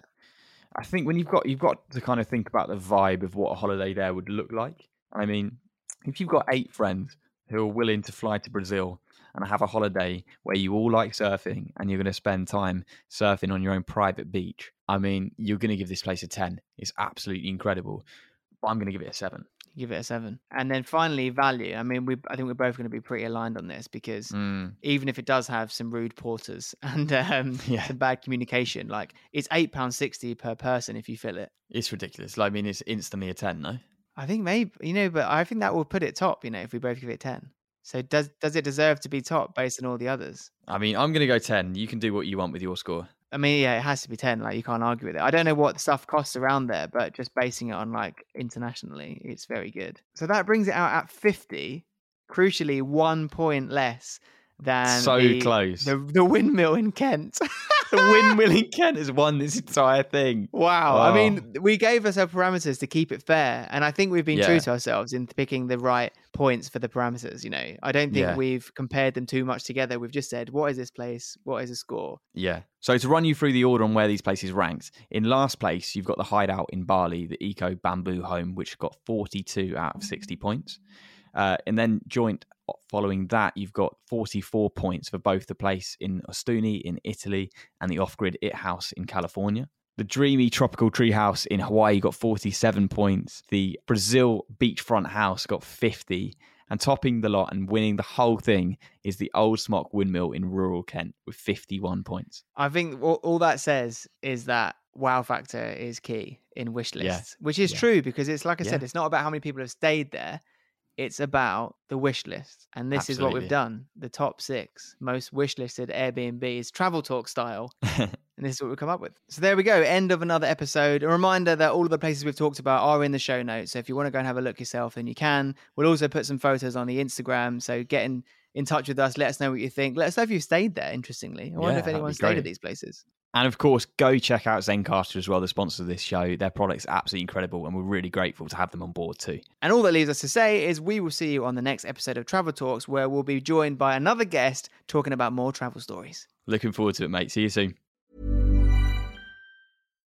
I think when you've got you've got to kind of think about the vibe of what a holiday there would look like. I mean, if you've got eight friends who are willing to fly to Brazil and have a holiday where you all like surfing and you're going to spend time surfing on your own private beach, I mean, you're going to give this place a ten. It's absolutely incredible. But I'm going to give it a seven. Give it a seven. And then finally, value. I mean, we I think we're both going to be pretty aligned on this because Mm, even if it does have some rude porters [LAUGHS] and um, [LAUGHS] Yeah. some bad communication, like it's eight pounds sixty per person if you fill it. it's ridiculous. Like, I mean, it's instantly a ten, no? I think maybe you know, but I think that will put it top. You know, if we both give it ten. So does does it deserve to be top based on all the others? I mean, I'm going to go ten. You can do what you want with your score. I mean, yeah, it has to be ten. Like you can't argue with it. I don't know what stuff costs around there, but just basing it on like internationally, it's very good. So that brings it out at fifty. Crucially, one point less than so the, close. The the windmill in Kent. [LAUGHS] the windmill in Kent has won this entire thing. Wow. I Oh. mean, we gave ourselves parameters to keep it fair. And I think we've been true to ourselves in picking the right points for the parameters. You know, I don't think Yeah. we've compared them too much together. We've just said, what is this place? What is a score? Yeah. So to run you through the order on where these places ranked, in last place you've got the Hideout in Bali, the Eco Bamboo Home, which got 42 out of 60 points, uh, and then joint following that you've got 44 points for both the place in Ostuni in Italy and the off-grid It House in California. The dreamy tropical tree house in Hawaii got 47 points. The Brazil beachfront house got 50. And topping the lot and winning the whole thing is the Old Smock Windmill in rural Kent with 51 points. I think all, all that says is that wow factor is key in wish Yeah. lists, which is Yeah. true because it's like I said, it's not about how many people have stayed there. It's about the wish list. And this is what we've done. The top six most wish listed Airbnbs, travel talk style. [LAUGHS] and this is what we come up with. So there we go. End of another episode. A reminder that all of the places we've talked about are in the show notes. So if you want to go and have a look yourself, then you can. We'll also put some photos on the Instagram. So get in, in touch with us. Let us know what you think. Let us know if you've stayed there. Interestingly, I wonder Yeah, if that'd anyone stayed great. at these places. And of course, go check out Zencastr as well, the sponsor of this show. Their product's absolutely incredible, and we're really grateful to have them on board too. And all that leaves us to say is we will see you on the next episode of Travel Talks, where we'll be joined by another guest talking about more travel stories. Looking forward to it, mate. See you soon.